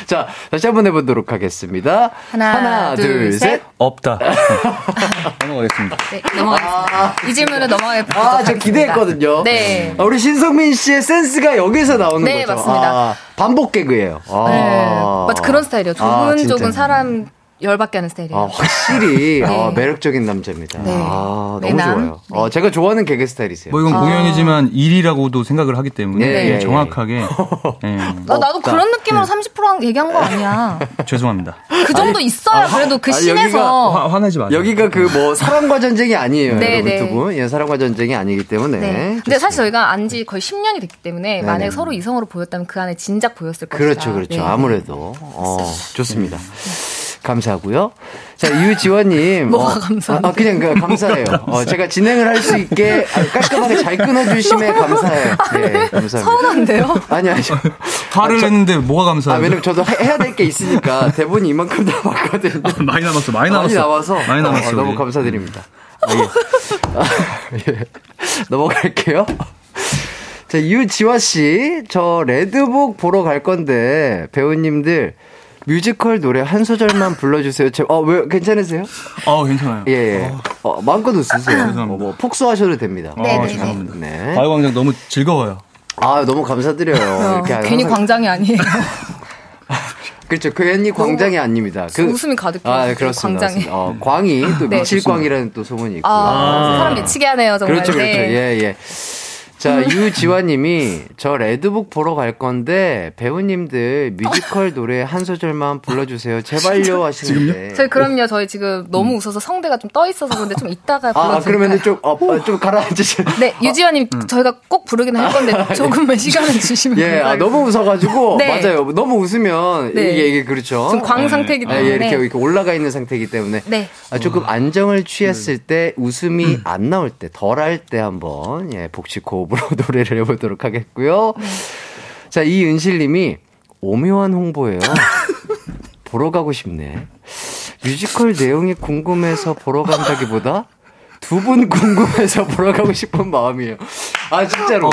자, 다시 한번 해보도록 하겠습니다. 하나, 둘, 셋. 없다. (laughs) (laughs) 넘어가겠습니다. 네, 넘어가겠습니다. 이 질문은 넘어가겠습니다. 아, 저 기대했거든요. 네. 아, 우리 신성민 씨의 센스가 여기서 나오는 네, 거죠. 맞습니다. 아, 반복 개그예요. 아. 네. 맞아, 그런 스타일이에요. 아, 조근조근 진짜. 사람 열받게 하는 스타일이에요. 아, 확실히 (laughs) 네. 아, 매력적인 남자입니다. 네. 아, 너무 매남. 좋아요. 네. 어, 제가 좋아하는 개그 스타일이세요. 뭐 이건 공연이지만 일이라고도 생각을 하기 때문에 예, 예, 예. 정확하게 (laughs) 예. 나, 나도. 그런 느낌으로 네. 30% 얘기한 거 아니야. (laughs) 죄송합니다. 그 정도 있어야 그래도 그 아니, 씬에서. 화, 화내지 마세요. 여기가 그 뭐 사랑과 전쟁이 아니에요. 네, 여러분 네. 두 분. 예, 사랑과 전쟁이 아니기 때문에. 네. 근데 좋습니다. 사실 저희가 안 지 거의 10년이 됐기 때문에 만약에 서로 이성으로 보였다면 그 안에 진작 보였을 것이다. 그렇죠, 그렇죠. 네. 아무래도. 어, 좋습니다. 감사하고요. 자, 유지원님. (laughs) 뭐가 어, 감사한데? 아, 그냥 그 감사해요. 어, 제가 진행을 할 수 있게 깔끔하게 잘 끊어주심에 (laughs) 감사해요. 네, 감사합니다. 서운한데요? (laughs) 아니, 아니. 화를 아, 저- 냈는데 뭐가 아, 감사해요? 왜냐면 저도 해- 해야 될 게 있으니까 대본이 이만큼 남았거든요. 많이 남았어, 많이 남았어. 많이 남아서 많이 남았어. 어, 너무. 감사드립니다. 아, 예. 아, 예. 넘어갈게요. 자, 유지화 씨, 저 레드북 보러 갈 건데 배우님들 뮤지컬 노래 한 소절만 불러주세요. 제, 어, 왜, 괜찮으세요? 어, 괜찮아요. 예, 예. 어, 마음껏 웃으세요. 죄송합니다. 어, 뭐, 폭소하셔도 됩니다. 네, 어, 네, 죄송합니다. 네. 가요광장 너무 즐거워요. 아, 너무 감사드려요. 어, 이렇게 괜히 항상- 광장이 아니에요. (laughs) 그렇죠. 괜히 광장이 아닙니다. 그, 웃음이 가득해요. 아, 그렇습니다. 광장에. 어, 광이 또 네. 미칠광이라는 또 소문이 있고. 아, 사람 미치게 하네요, 정말. 그렇죠, 그렇죠. 네. 예, 예. 자, 유지환님이 저 레드북 보러 갈 건데 배우님들 뮤지컬 노래 한 소절만 불러주세요. 제발요 하시는데. 저희 그럼요. 저희 지금 너무 웃어서 성대가 좀 떠 있어서 그런데 좀 이따가 아, 불러드릴까요? 아, 그러면은 좀, 어, 어, 좀 가라앉으시. 네, 유지연님 저희가 꼭 부르긴 할 건데 조금만 시간을 주시면 예, 아, 감사하겠습니다. 너무 웃어가지고 네. 맞아요. 너무 웃으면 네. 이게 이게 그렇죠. 지금 광 상태이기 아, 때문에 예, 이렇게, 이렇게 올라가 있는 상태이기 때문에 네. 아, 조금 안정을 취했을 때 웃음이 안 나올 때, 덜 할 때 한번 예, 복식 호흡 으로 (laughs) 노래를 해보도록 하겠고요. 자, 이은실 님이 오묘한 홍보예요. (laughs) 보러 가고 싶네. 뮤지컬 내용이 궁금해서 보러 간다기보다 두 분 궁금해서 보러 가고 싶은 마음이에요. 아 진짜로.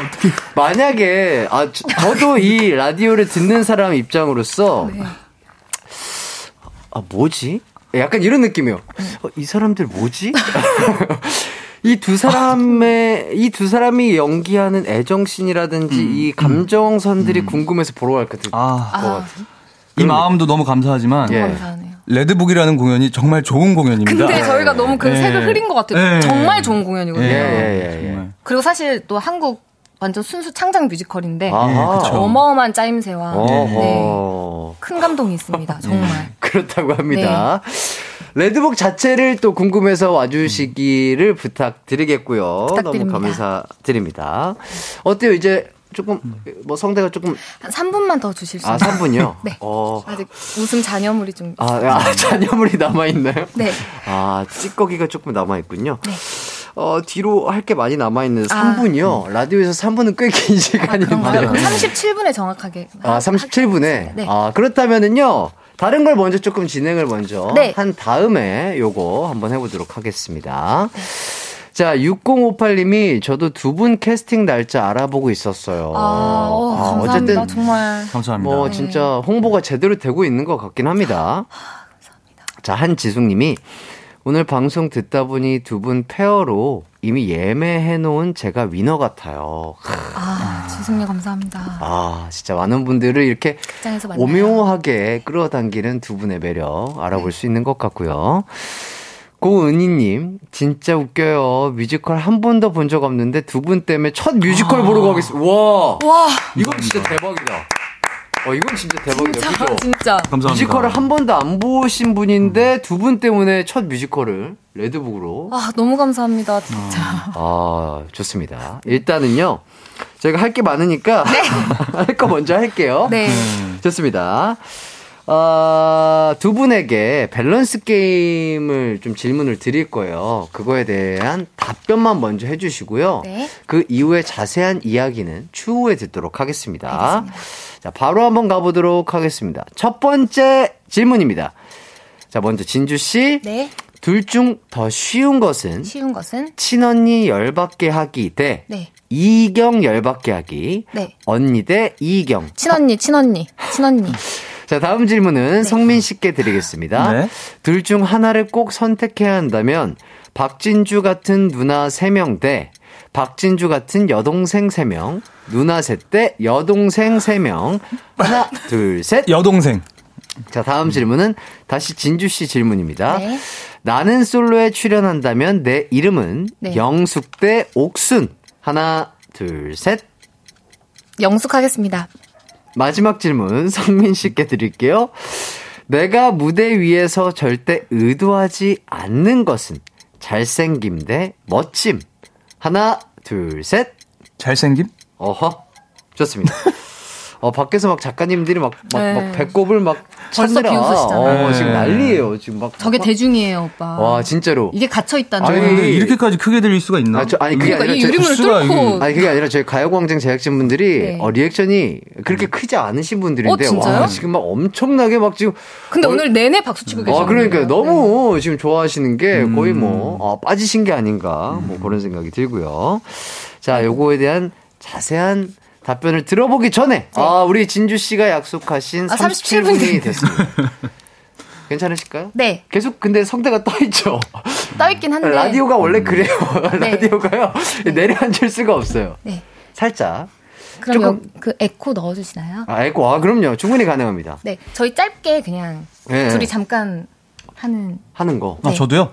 만약에 아 저- 저도 이 라디오를 듣는 사람 입장으로서 아 뭐지? 약간 이런 느낌이에요. 어, 이 사람들 뭐지? (laughs) 이 두 사람의 이두 사람이 연기하는 애정씬이라든지 이 감정선들이 궁금해서 보러 갈것 같은 아, 것 같은. 이 마음도 너무 감사하지만 예. 감사하네요. 레드북이라는 공연이 정말 좋은 공연입니다. 근데 저희가 너무 그 네. 색을 흐린 것 같아요. 네. 정말 좋은 공연이거든요. 예, 예, 예, 예. 그리고 사실 또 한국 완전 순수 창작 뮤지컬인데 아하. 어마어마한 짜임새와 네. 큰 감동이 있습니다. 정말. (laughs) 그렇다고 합니다. 레드북 자체를 또 궁금해서 와주시기를 부탁드리겠고요. 부탁드립니다. 너무 감사드립니다. 어때요? 이제 조금 뭐 성대가 조금 한 3분만 더 주실 수아 있나요? 3분요? 네. 어. 아직 웃음 잔여물이 좀. 아, 아 (laughs) 잔여물이 남아 있나요? 네. 아 찌꺼기가 조금 남아 있군요. 네. 어 뒤로 할 게 많이 남아 있는 아. 3분이요. 라디오에서 3분은 꽤긴 아, 시간인데. 그런가요? 그럼 37분에 정확하게. 아, 37분에? 네. 아, 그렇다면은요, 다른 걸 먼저 조금 진행을 먼저 네. 한 다음에 요거 한번 해보도록 하겠습니다. 자, 6058님이 저도 두 분 캐스팅 날짜 알아보고 있었어요. 아, 어, 아, 감사합니다. 어쨌든 정말. 감사합니다. 뭐 진짜 홍보가 제대로 되고 있는 것 같긴 합니다. 자, 한지숙님이 오늘 방송 듣다 보니 두 분 페어로 이미 예매해 놓은 제가 위너 같아요. 아, 지승님 감사합니다. 아, 진짜 많은 분들을 이렇게. 오묘하게 끌어당기는 두 분의 매력 알아볼 수 있는 것 같고요. 고은희님, 진짜 웃겨요. 뮤지컬 한 번도 본 적 없는데 두 분 때문에 첫 뮤지컬 보러 가겠습니다. 와! 와, 이건 진짜 대박이다. 어, 이건 진짜 대박이다. 진짜, 그죠? 진짜. 감사합니다. 뮤지컬을 한 번도 안 보신 분인데 두 분 때문에 첫 뮤지컬을 레드북으로. 아, 너무 감사합니다, 진짜. 아, 좋습니다. 일단은요, 저희가 할 게 많으니까 (laughs) 할거 먼저 할게요. 네. 좋습니다. 어, 두 분에게 밸런스 게임을 좀 질문을 드릴 거예요. 그거에 대한 답변만 먼저 해주시고요. 네. 그 이후에 자세한 이야기는 추후에 듣도록 하겠습니다. 알겠습니다. 자, 바로 한번 가보도록 하겠습니다. 첫 번째 질문입니다. 자, 먼저 진주 씨. 네. 둘 중 더 쉬운 것은 쉬운 것은? 친언니 열받게 하기 대 네. 이경 열받게 하기. 네. 언니 대 이경. 친언니, 친언니, 친언니. (laughs) 자, 다음 질문은 성민 씨께 드리겠습니다. 네. 둘중 하나를 꼭 선택해야 한다면 박진주 같은 누나 3명 대 박진주 같은 여동생 3명, 누나 셋 대 여동생 3명. 하나, 둘, 셋. 여동생. 자, 다음 질문은 다시 진주 씨 질문입니다. 네. 나는 솔로에 출연한다면 내 이름은 네. 영숙 대 옥순. 하나, 둘, 셋. 영숙하겠습니다. 마지막 질문 (laughs) 성민 씨께 드릴게요. 내가 무대 위에서 절대 의도하지 않는 것은 잘생김 대 멋짐. 하나, 둘, 셋. 잘생김? 어허. 좋습니다. 어, 밖에서 막 작가님들이 막, 막, 네. 막 배꼽을 막 찾느라. 어, 지금 네. 난리예요. 지금 막. 저게 막- 대중이에요, 오빠. 와, 진짜로. 이게 갇혀 있다는 아니, 거. 근데 이렇게까지 크게 들릴 수가 있나? 아, 저- 아니, 그게 그러니까 아니라 수가 뚫고 아니 그게 아니라 저희 가요 광장 제작진 분들이 네. 어, 리액션이 그렇게 크지 않으신 분들인데 어, 진짜요? 와 지금 막 엄청나게 막 지금 근데 어, 오늘 내내 박수 치고 계시요 아 그러니까 너무 지금 좋아하시는 게 음. 거의 뭐 어, 빠지신 게 아닌가 뭐 그런 생각이 들고요. 자 요거에 대한 자세한 답변을 들어보기 전에 아 우리 진주 씨가 약속하신 아, 37분이 37분이 됐습니다. 괜찮으실까요? 네. 계속 근데 성대가 떠 있죠. 떠 있긴 한데. 라디오가 원래 그래요. 네. (laughs) 라디오가요 내려앉을 수가 없어요. 네. 살짝. 그럼 조금- 여, 그 에코 넣어주시나요? 아, 에코, 아, 그럼요. 충분히 가능합니다. 네. 저희 짧게 그냥 네. 둘이 잠깐 하는 하는 거. 아, 네. 저도요?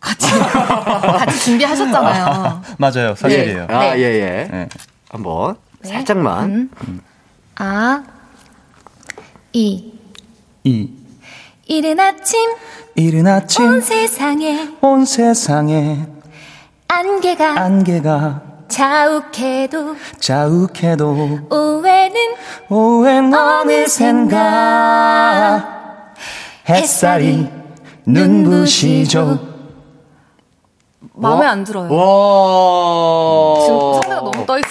같이 같이 (laughs) 준비하셨잖아요. 맞아요. 사실이에요. 아, 네. 예, 예. 네. 한번. 네. 살짝만. 음. 아, 이. 이. 이른 아침. 이른 아침. 온 세상에. 온 세상에. 안개가. 안개가. 자욱해도. 자욱해도. 오후에는. 오후엔 어느샌가. 햇살이 눈부시죠. 마음에 안 들어요. 와. 지금 상대가 너무 떠 있어.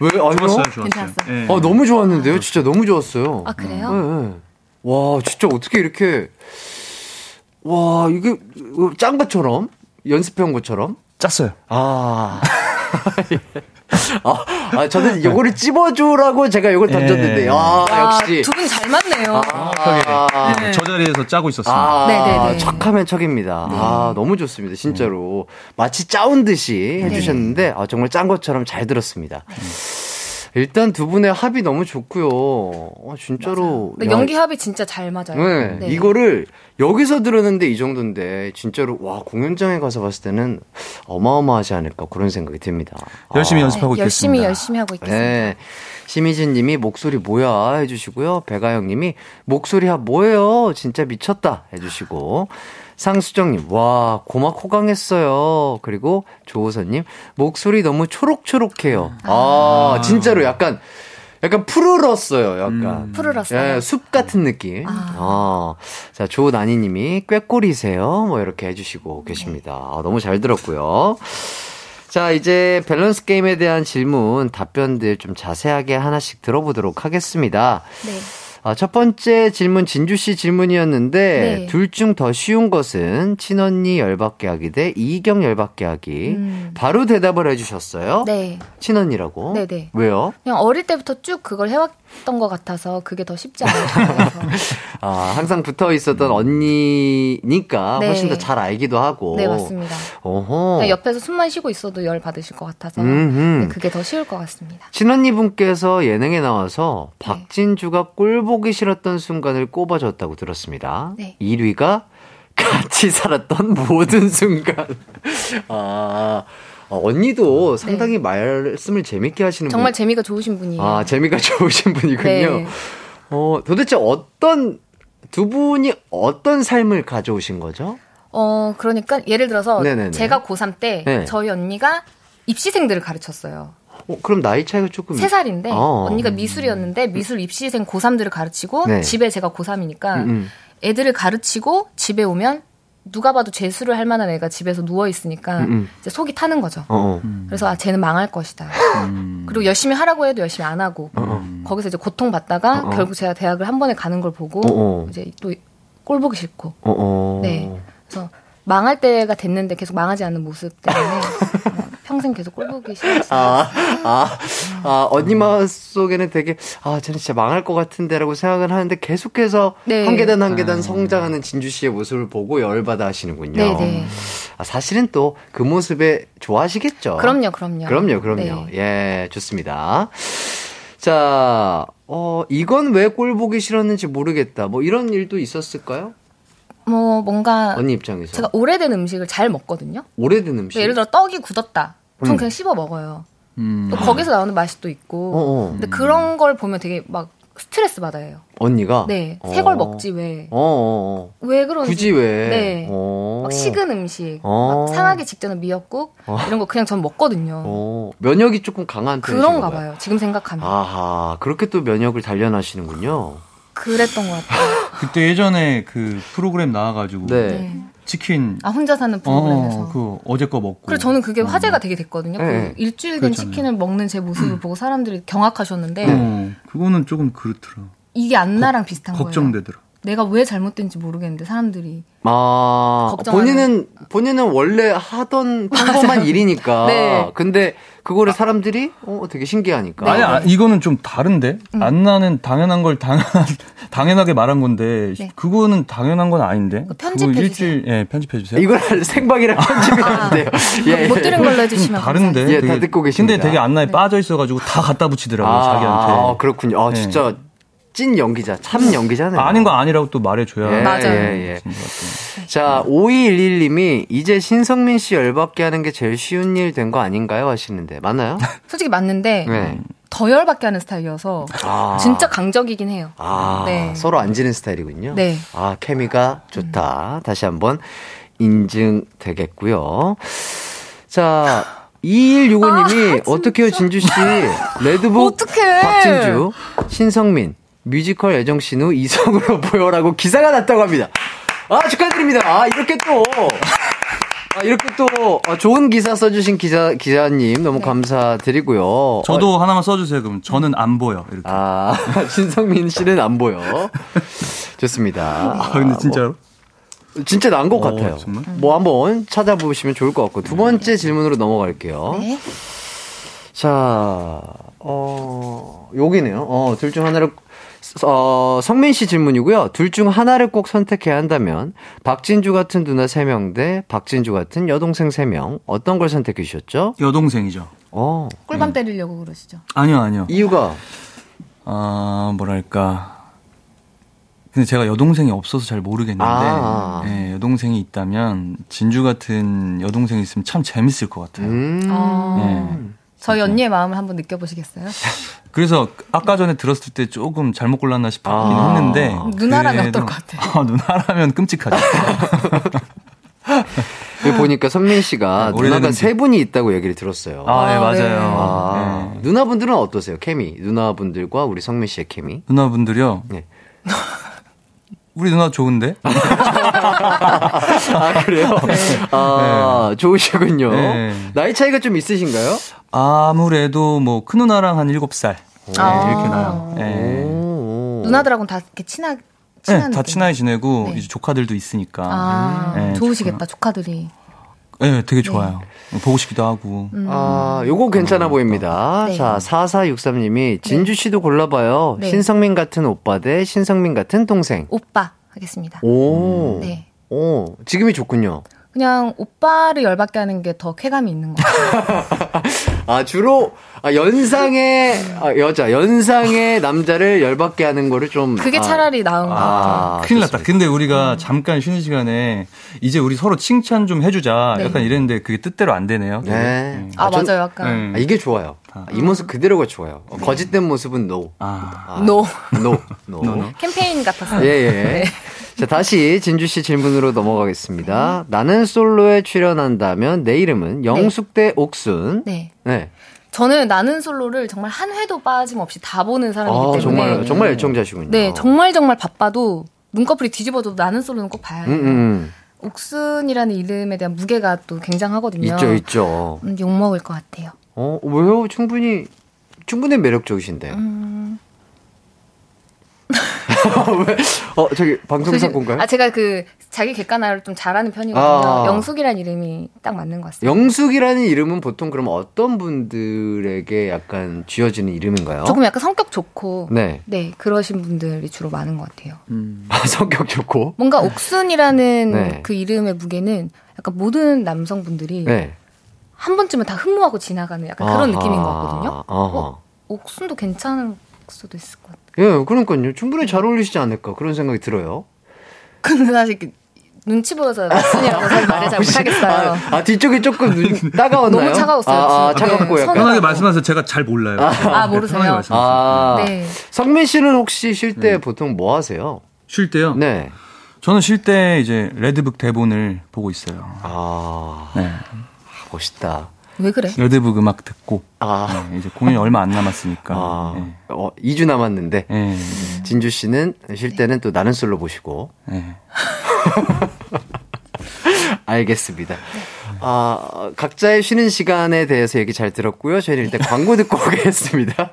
왜? 아니요? 좋았어요, 좋았어요. 괜찮았어요. 예. 어, 너무 좋았는데요? 진짜 너무 좋았어요. 아 그래요? 네, 네. 와, 진짜 어떻게 이렇게. 와, 이게 짠 것처럼? 연습해온 것처럼? 짰어요. 아. (laughs) (laughs) 아, 아, 저는 요거를 찝어주라고 제가 요걸 던졌는데, 예. 아, 역시. 두 분 잘 맞네요. 아, 네. 저 자리에서 짜고 있었습니다. 아, 네네네. 척하면 척입니다. 아, 너무 좋습니다. 진짜로. 마치 짜온 듯이 해주셨는데, 아, 정말 짠 것처럼 잘 들었습니다. 일단 두 분의 합이 너무 좋고요. 어, 진짜로. 연기 합이 진짜 잘 맞아요. 네, 네. 이거를 여기서 들었는데 이 정도인데, 진짜로, 와, 공연장에 가서 봤을 때는 어마어마하지 않을까, 그런 생각이 듭니다. 열심히 아. 연습하고 네, 열심히 있겠습니다. 열심히 하고 있겠습니다. 네. 심희진 님이 목소리 뭐야 해주시고요. 배가영 님이 목소리 합 뭐예요? 진짜 미쳤다 해주시고. 상수정 님, 와, 고막 호강했어요. 그리고 조호선 님, 목소리 너무 초록초록해요. 아, 진짜로 약간, 약간 푸르렀어요. 약간. 푸르렀어요. 예, 숲 같은 느낌. 아. 자, 조나니 님이 꾀꼬리세요. 뭐 이렇게 해주시고 계십니다. 아, 너무 잘 들었고요. 자, 이제 밸런스 게임에 대한 질문, 답변들 좀 자세하게 하나씩 들어보도록 하겠습니다. 네. 아, 첫 번째 질문 진주 씨 질문이었는데 네. 둘중 더 쉬운 것은 친언니 열받게 하기 대 이경 열받게 하기. 음. 바로 대답을 해주셨어요. 네. 친언니라고. 네네. 왜요? 그냥 어릴 때부터 쭉 그걸 해왔 던 것 같아서 그게 더 쉽지 않아요. (laughs) 아, 항상 붙어 있었던 언니니까 네. 훨씬 더 잘 알기도 하고. 네, 맞습니다. 어허. 그냥 옆에서 숨만 쉬고 있어도 열 받으실 것 같아서. 네, 그게 더 쉬울 것 같습니다. 친언니 분께서 예능에 나와서 네. 박진주가 꼴 보기 싫었던 순간을 꼽아줬다고 들었습니다. 네. 1위가 같이 살았던 모든 순간. (laughs) 아, 어, 언니도 상당히 말씀을 재밌게 하시는 정말 분. 재미가 좋으신 분이에요. 아, 재미가 (laughs) 좋으신 분이군요. 네. 어, 도대체 어떤 두 분이 어떤 삶을 가져오신 거죠? 어, 그러니까 예를 들어서 네네네. 제가 고3 때 네. 저희 언니가 입시생들을 가르쳤어요. 어, 그럼 나이 차이가 조금 세살인데 어. 언니가 미술이었는데 미술 입시생 고3들을 가르치고 네. 집에 제가 고3이니까 음, 음. 애들을 가르치고 집에 오면 누가 봐도 재수를 할 만한 애가 집에서 누워 있으니까 음, 음. 이제 속이 타는 거죠. 어, 어. 그래서 아 쟤는 망할 것이다. 그리고 열심히 하라고 해도 열심히 안 하고 거기서 이제 고통 받다가 어, 어. 결국 제가 대학을 한 번에 가는 걸 보고 어, 어. 이제 또 꼴 보기 싫고 어, 어. 네. 그래서 망할 때가 됐는데 계속 망하지 않는 모습 때문에 어, 평생 계속 꼴 보기 싫었어요. 아, 아, 아, 언니 마음 속에는 되게, 아, 쟤는 진짜 망할 것 같은데라고 생각을 하는데 계속해서 네. 한 계단 한 계단 성장하는 진주 씨의 모습을 보고 열받아 하시는군요. 네 네. 아, 사실은 또 그 모습에 좋아하시겠죠? 그럼요, 그럼요. 그럼요, 그럼요. 네. 예, 좋습니다. 자, 어, 이건 왜 꼴 보기 싫었는지 모르겠다. 뭐 이런 일도 있었을까요? 뭐 뭔가 언니 입장에서. 제가 오래된 음식을 잘 먹거든요. 오래된 음식. 예를 들어 떡이 굳었다. 그럼 음. 그냥 씹어 먹어요. 음. 또 거기서 나오는 맛이 또 있고. 어, 어. 근데 그런 걸 보면 되게 막 스트레스 받아요. 언니가? 네, 어. 새걸 먹지 왜? 어, 어, 어. 왜 그런지. 굳이 왜? 네. 어. 막 식은 음식, 어. 막 상하기 직전에 미역국 이런 거 그냥 전 먹거든요. 어, 면역이 조금 강한 그런가 봐요. 지금 생각하면 아하, 그렇게 또 면역을 단련하시는군요. 그랬던 것 같아요. (gasps) 그때 예전에 그 프로그램 나와가지고 네. 네. 치킨 아 혼자 사는 프로그램에서. 어, 그 어제 거 먹고. 그리고 저는 그게 화제가 되게 됐거든요. 네. 그 일주일 된 그렇잖아요. 치킨을 먹는 제 모습을 보고 사람들이 경악하셨는데 어, 그거는 조금 그렇더라. 이게 안나랑 비슷한 거예요. 걱정되더라. 내가 왜 잘못된지 모르겠는데 사람들이 아, 걱정하는- 본인은 본인은 원래 하던 평범한 일이니까. 네. 근데 그거를 사람들이 어 되게 신기하니까. 아니, 아, 이거는 좀 다른데? 음. 안나는 당연한 걸 당연, (laughs) 당연하게 말한 건데, 네. 그거는 당연한 건 아닌데? 그거 편집해 주세요. 일주일, 예, 편집해 주세요. 이걸 생방이랑 편집이 안 돼요. 예, 못 들은 걸로 해주시면 다른데? 예, 다 되게- 듣고 계십니다. 근데 되게 안나에 빠져 있어가지고 다 갖다 붙이더라고요, 자기한테. 아, 그렇군요. 아, 네. 진짜 찐 연기자, 참 연기자네요. 아닌 거 아니라고 또 말해줘야. 예, 맞아요. 예, 예. 자, 5211님이 이제 신성민 씨 열받게 하는 게 제일 쉬운 일 된 거 아닌가요? 하시는데. 맞나요? (laughs) 솔직히 맞는데 네. 더 열받게 하는 스타일이어서 아. 진짜 강적이긴 해요. 아, 네. 서로 안 지는 스타일이군요. 네. 아, 케미가 좋다. 다시 한번 인증되겠고요. 자, 2165님이 어떻게요, 진주씨? 레드북 어떡해. 박진주, 신성민, 뮤지컬 애정신우 이성으로 (laughs) 보여라고 기사가 났다고 합니다. 아, 축하드립니다. 아, 이렇게 또. 아, 이렇게 또 어, 좋은 기사 써주신 기자 기자님 너무 네. 감사드리고요. 저도 하나만 써주세요, 그럼. 저는 안 보여, 이렇게. 아, (laughs) 신성민 씨는 안 보여. 좋습니다. 아, 근데 진짜로? 진짜 난것 어, 같아요. 정말? 뭐 한번 찾아보시면 좋을 것 같고. 두 번째 질문으로 넘어갈게요. 네. 자, 어, 여기네요. 어, 둘 중 하나를, 어, 성민 씨 질문이고요. 둘 중 하나를 꼭 선택해야 한다면, 박진주 같은 누나 3명 대 박진주 같은 여동생 3명. 어떤 걸 선택해 주셨죠? 여동생이죠. 어, 꿀밤 때리려고 그러시죠. 아니요, 아니요. 이유가, 아, 뭐랄까. 근데 제가 여동생이 없어서 잘 모르겠는데, 아. 예, 여동생이 있다면, 진주 같은 여동생이 있으면 참 재밌을 것 같아요. 음. 아. 예. 저희 언니의 마음을 한번 느껴보시겠어요? (laughs) 그래서 아까 전에 들었을 때 조금 잘못 골랐나 싶긴 아. 했는데. 누나라면 그래도- 어떨 것 같아요? 아, 누나라면 끔찍하죠. (laughs) 여기 보니까 성민 씨가 네, 누나가 세 분이 있다고 얘기를 들었어요. 아, 예, 아, 맞아요. 네. 아, 네. 누나분들은 어떠세요? 케미. 누나분들과 우리 성민 씨의 케미. 누나분들이요. 네. (laughs) 우리 누나 좋은데? 아, 그래요? 아, 좋으시군요. 네. 나이 차이가 좀 있으신가요? 아무래도 뭐 큰 누나랑 한 7살. 네, 아. 이렇게 나요. 네. 오. 누나들하고는 다 이렇게 친하, 네, 친한 다 느낌. 친하게 지내고 네. 이제 조카들도 있으니까. 아, 네, 좋으시겠다, 조카들이. 네, 되게 좋아요. 보고 싶기도 하고. 음. 아, 요거 괜찮아 보입니다. 네. 자, 4463님이 진주 씨도 골라봐요. 네. 신성민 같은 오빠 대 신성민 같은 동생. 오빠 하겠습니다. 오. 네. 오, 지금이 좋군요. 그냥 오빠를 열받게 하는 게 더 쾌감이 있는 것 같아요. (laughs) 아, 주로, 아, 연상의, 아, 여자, 연상의 남자를 열받게 하는 거를 좀. 그게 아, 차라리 나은 것 같아요. 아, 큰일 났다. 근데 우리가 잠깐 쉬는 시간에 이제 우리 서로 칭찬 좀 해주자. 네. 약간 이랬는데 그게 뜻대로 안 되네요. 되게. 네. 아, 아, 전- 맞아요. 약간. 네. 아, 이게 좋아요. 아, 이 모습 그대로가 좋아요. 어, 거짓된 모습은 no. 아. 아, no. no. no. no. 캠페인 같았어요. 예, 예. 자, 다시 진주 씨 질문으로 넘어가겠습니다. 나는 솔로에 출연한다면 내 이름은 영숙 대 옥순. 네. 네. 저는 나는 솔로를 정말 한 회도 빠짐없이 다 보는 사람이기 아, 때문에. 정말, 정말 애청자시군요. 네, 정말 정말 바빠도 눈꺼풀이 뒤집어도 나는 솔로는 꼭 봐야 음, 해요. 음. 옥순이라는 이름에 대한 무게가 또 굉장하거든요. 있죠, 있죠. 음, 욕 먹을 것 같아요. 어, 왜요? 충분히, 충분히 매력적이신데. 음. (laughs) (laughs) 왜? 어, 저기, 방송사 건가요? 아, 제가 그 자기 객관화를 좀 잘하는 편이거든요. 아. 영숙이라는 이름이 딱 맞는 것 같습니다. 영숙이라는 이름은 보통 그럼 어떤 분들에게 약간 쥐어지는 이름인가요? 조금 약간 성격 좋고 네. 네, 그러신 분들이 주로 많은 것 같아요. 아, 성격 좋고. 뭔가 옥순이라는 네. 그 이름의 무게는 약간 모든 남성분들이 네. 한 번쯤은 다 흠모하고 지나가는 약간 그런 아하, 느낌인 것 같거든요. 아하. 어, 옥순도 괜찮을 수도 있을 것 같아요. 예, 그러니까요. 충분히 잘 어울리시지 않을까 그런 생각이 들어요. 근데 사실 그 눈치 보여서 옥순이라고 사실 말을 잘 못하겠어요. 아, 아, 뒤쪽이 조금 눈, (laughs) 따가웠나요? 너무 차가웠어요, 아, 아. 차갑고 네, 약간. 편하게 말씀하세요. 제가 잘 몰라요. 아, 모르세요? 편하게 말씀하세요. 아, 네. 성민 씨는 혹시 쉴때 보통 뭐 하세요? 쉴 때요? 네. 저는 쉴 때 이제 레드북 대본을 보고 있어요. 아, 네. 멋있다. 왜 그래? 레드북 음악 듣고 아, 네, 이제 공연이 얼마 안 남았으니까. 아, 네. 어, 2주 남았는데. 네. 진주 씨는 쉴 때는 또 나는 솔로 보시고. 네. (laughs) 알겠습니다. 아, 각자의 쉬는 시간에 대해서 얘기 잘 들었고요. 저희는 일단 광고 듣고 (laughs) 오겠습니다.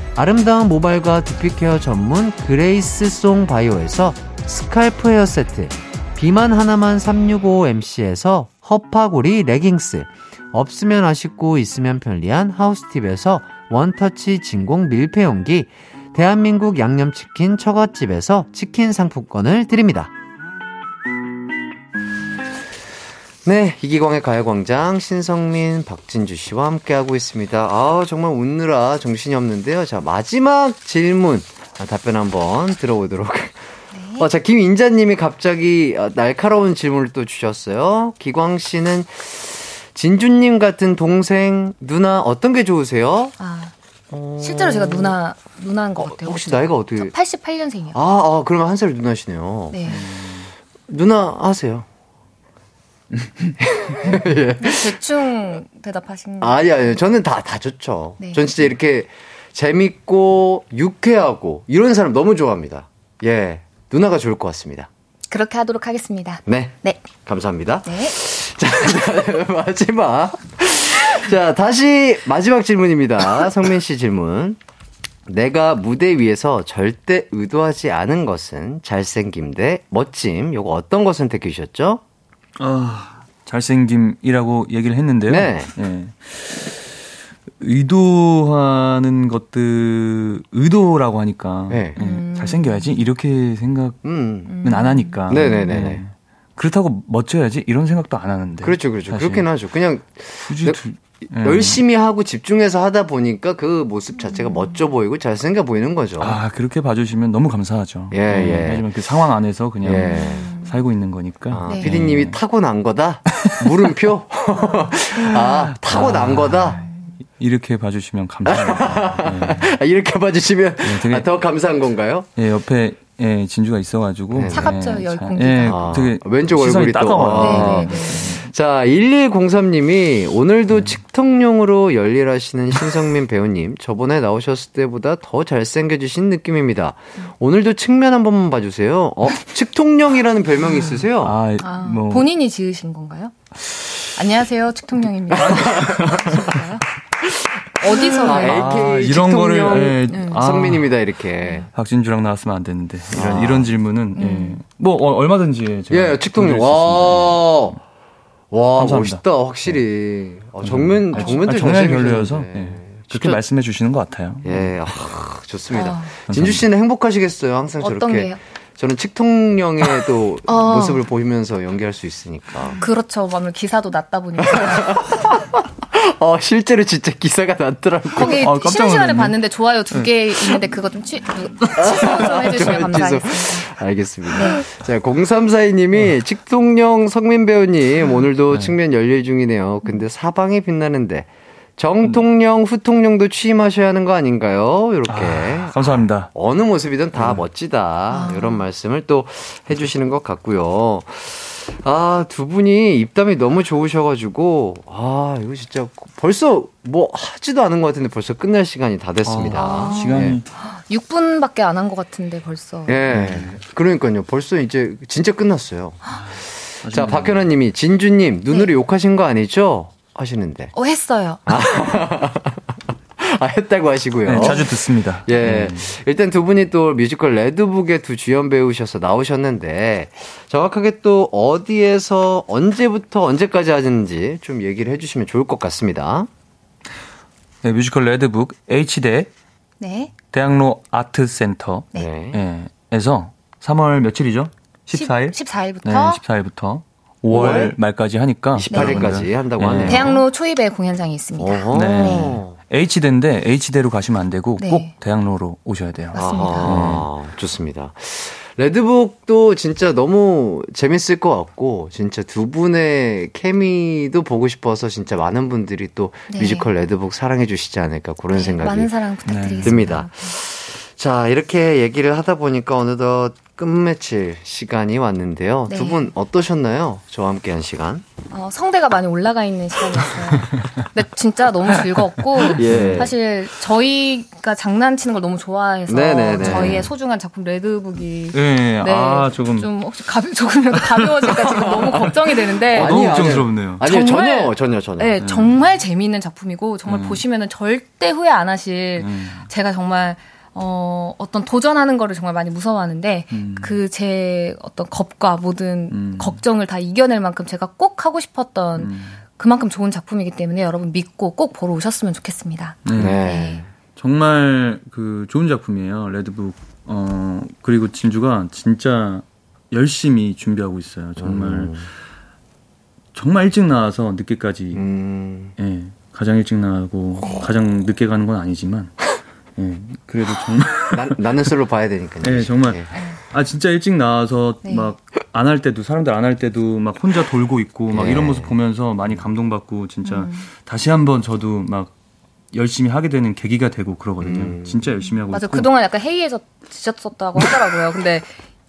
아름다운 모발과 두피care 전문 그레이스송 바이오에서 scalp hair 세트, 비만 하나만 365MC에서 허파고리 레깅스, 없으면 아쉽고 있으면 편리한 하우스팁에서 원터치 진공 밀폐용기, 대한민국 양념치킨 처갓집에서 치킨 상품권을 드립니다. 네, 이기광의 가요광장 신성민, 박진주 씨와 함께하고 있습니다. 아 정말 웃느라 정신이 없는데요. 자, 마지막 질문 아, 답변 한번 들어보도록. 어, 자, 김인자님이 갑자기 어, 날카로운 질문을 또 주셨어요. 기광 씨는 진주님 같은 동생, 누나 어떤 게 좋으세요? 아, 실제로 제가 누나, 누나인 것 같아요. 혹시 나이가 어떻게? 88년생이요. 아, 아 그러면 한 살 누나시네요. 네. 누나 하세요. 대충 대답하신 거. 아니, 아니, 저는 다, 다 좋죠. 네. 전 진짜 이렇게 재밌고, 유쾌하고, 이런 사람 너무 좋아합니다. 예. 누나가 좋을 것 같습니다. 그렇게 하도록 하겠습니다. 네. 네. 감사합니다. 네. 자, (laughs) 마지막. 자, 다시 마지막 질문입니다. 성민 씨 질문. 내가 무대 위에서 절대 의도하지 않은 것은 잘생김 대 멋짐. 요거 어떤 거 선택해 주셨죠? 아, 잘생김이라고 얘기를 했는데요. 네. 예. 의도하는 것들, 의도라고 하니까. 네. 예, 잘생겨야지? 이렇게 생각은 음. 안 하니까. 네네네네. 예. 그렇다고 멋져야지? 이런 생각도 안 하는데. 그렇죠, 그렇죠. 사실. 그렇긴 하죠. 그냥 굳이 내- 두- 예. 열심히 하고 집중해서 하다 보니까 그 모습 자체가 멋져 보이고 잘생겨 보이는 거죠. 아, 그렇게 봐주시면 너무 감사하죠. 예, 예. 하지만 그 상황 안에서 그냥 예. 살고 있는 거니까. 아, 네. 피디님이 타고난 거다? 물음표? (laughs) 아, 타고난 거다? 이렇게 봐주시면 감사합니다. 예. 아, 이렇게 봐주시면 네, 되게- 아, 더 감사한 건가요? 예, 옆에 예, 진주가 있어가지고. 네. 차갑죠, 예, 열 자- 공기가. 예, 아, 되게 왼쪽 얼굴이 또. 따가워요. 아. 네, 네, 네. 자, 1103님이 오늘도 측통용으로 열일하시는 신성민 배우님, 저번에 나오셨을 때보다 더 잘생겨지신 느낌입니다. 오늘도 측면 한 번만 봐주세요. 어, 측통용이라는 별명이 있으세요? 아, 아, 뭐 본인이 지으신 건가요? 안녕하세요, 측통령입니다. 그런가요? (laughs) (laughs) 어디서 아, 네. AKA 이런 거를 예, 음. 아, 성민입니다, 이렇게. 박진주랑 나왔으면 안 되는데 이런 아. 이런 질문은 예. 뭐 어, 얼마든지 제가 예, 있습니다. 와. 와, 감사합니다. 멋있다, 확실히. 어, 정면, 아, 정면도 아, 잘생기셨는데. 별로여서 예. 그렇게 진짜- 말씀해 주시는 것 같아요. 예, 아, 좋습니다. 아. 진주 씨는 행복하시겠어요, 항상 어떤 저렇게. 게요? 저는 측통령의 또 어. 모습을 보이면서 연기할 수 있으니까. 그렇죠. 오늘 기사도 났다 보니까. (laughs) 어, 실제로 진짜 기사가 났더라고. 거기 아, 깜짝 쉬는 시간에. 봤는데 좋아요 두 개 있는데 그거 좀 취, 취소 좀 (laughs) 해주시면 감사하겠습니다. 알겠습니다. 자, 0342님이 측통령 성민 배우님, 오늘도 측면 열일 중이네요. 근데 사방이 빛나는데, 정통령, 후통령도 취임하셔야 하는 거 아닌가요? 이렇게. 아, 감사합니다. 어느 모습이든 다 멋지다. 이런 말씀을 또 해주시는 것 같고요. 아, 두 분이 입담이 너무 좋으셔가지고, 아, 이거 진짜 벌써 뭐 하지도 않은 것 같은데 벌써 끝날 시간이 다 됐습니다. 아, 시간이 6분밖에 안 한 것 같은데 벌써. 예. 예. 그러니까요. 벌써 이제 진짜 끝났어요. 자, 박현아 님이, 진주님, 눈으로 욕하신 거 아니죠? 하시는데. 어, 했어요. (laughs) 아, 했다고 하시고요. 네, 자주 듣습니다. 예. 일단 두 분이 또 뮤지컬 레드북의 두 주연 배우셔서 나오셨는데, 정확하게 또 어디에서 언제부터 언제까지 하는지 좀 얘기를 해주시면 좋을 것 같습니다. 네, 뮤지컬 레드북 홍대 네. 대학로 아트센터 네. 예, 에서 3월 며칠이죠? 14일? 14일부터 네, 14일부터 5월 말까지 하니까 28일까지 한다고 하네요. 대학로 초입에 공연장이 있습니다. 어허. 네. 홍대인데 홍대로 가시면 안 되고 네. 꼭 대학로로 오셔야 돼요. 맞습니다. 아하, 좋습니다. 레드북도 진짜 너무 재밌을 것 같고, 진짜 두 분의 케미도 보고 싶어서 진짜 많은 분들이 또 네. 뮤지컬 레드북 사랑해 주시지 않을까 그런 네, 생각이 많은 사랑 부탁드리겠습니다. 듭니다. 자, 이렇게 얘기를 하다 보니까 어느덧 끝마칠 시간이 왔는데요. 네. 두분 어떠셨나요? 저와 함께 한 시간. 어, 성대가 많이 올라가 있는 시간이었어요. 근데 진짜 너무 즐겁고 (laughs) 예. 사실 저희가 장난치는 걸 너무 좋아해서 네네네. 저희의 소중한 작품 레드북이 네, 네, 아, 조금 좀 혹시 가벼, 조금이라도 (laughs) 가벼워질까 지금 너무 걱정이 되는데 어, 너무 걱정스럽네요. 아니요, 정말- 전혀, 전혀, 전혀. 네, 정말 재미있는 작품이고 정말 음. 보시면은 절대 후회 안 하실 음. 제가 정말 어, 어떤 도전하는 거를 정말 많이 무서워하는데 음. 그제 어떤 겁과 모든 음. 걱정을 다 이겨낼 만큼 제가 꼭 하고 싶었던 음. 그만큼 좋은 작품이기 때문에 여러분 믿고 꼭 보러 오셨으면 좋겠습니다. 네. 네. 정말 그 좋은 작품이에요. 레드북. 어, 그리고 진주가 진짜 열심히 준비하고 있어요. 정말 음. 정말 일찍 나와서 늦게까지 음, 예, 가장 일찍 나가고 가장 늦게 가는 건 아니지만 예, 그래도 정말 (laughs) 나, 나는 솔로 봐야 되니까요. 네, 정말. 예. 아 진짜 일찍 나와서 네. 막안 할 때도 사람들 안 할 때도 막 혼자 돌고 있고 막 네. 이런 모습 보면서 많이 감동받고 진짜 음. 다시 한번 저도 막 열심히 하게 되는 계기가 되고 그러거든요. 음. 진짜 열심히 하고 맞아 있고. 그동안 약간 해이해졌었다고 하더라고요. 근데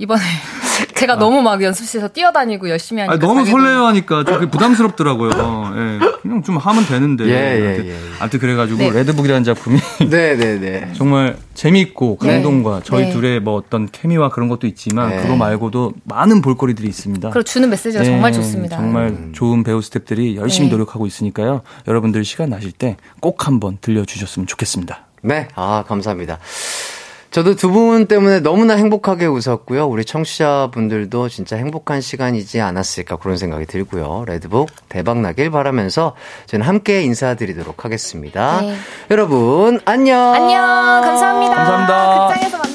이번에 (laughs) 제가 너무 막 연습실에서 뛰어다니고 열심히 하니까 아, 너무 자기도- 설레어하니까 좀 부담스럽더라고요. 예, 그냥 좀 하면 되는데. 예, 예, 아무튼, 예, 예. 아무튼 그래가지고 네. 레드북이라는 작품이 (laughs) 네, 네, 네. 정말 재미있고 네. 감동과 저희 네. 둘의 뭐 어떤 케미와 그런 것도 있지만 네. 그거 말고도 많은 볼거리들이 있습니다. 그리고 주는 메시지가 네, 정말 좋습니다. 정말 좋은 배우 스탭들이 열심히 네. 노력하고 있으니까요. 여러분들 시간 나실 때 꼭 한번 들려주셨으면 좋겠습니다. 네, 아, 감사합니다. 저도 두 분 때문에 너무나 행복하게 웃었고요. 우리 청취자분들도 진짜 행복한 시간이지 않았을까 그런 생각이 들고요. 레드북 대박 나길 바라면서 저는 함께 인사드리도록 하겠습니다. 네. 여러분, 안녕! 안녕 감사합니다. 감사합니다. 극장에서 만나요.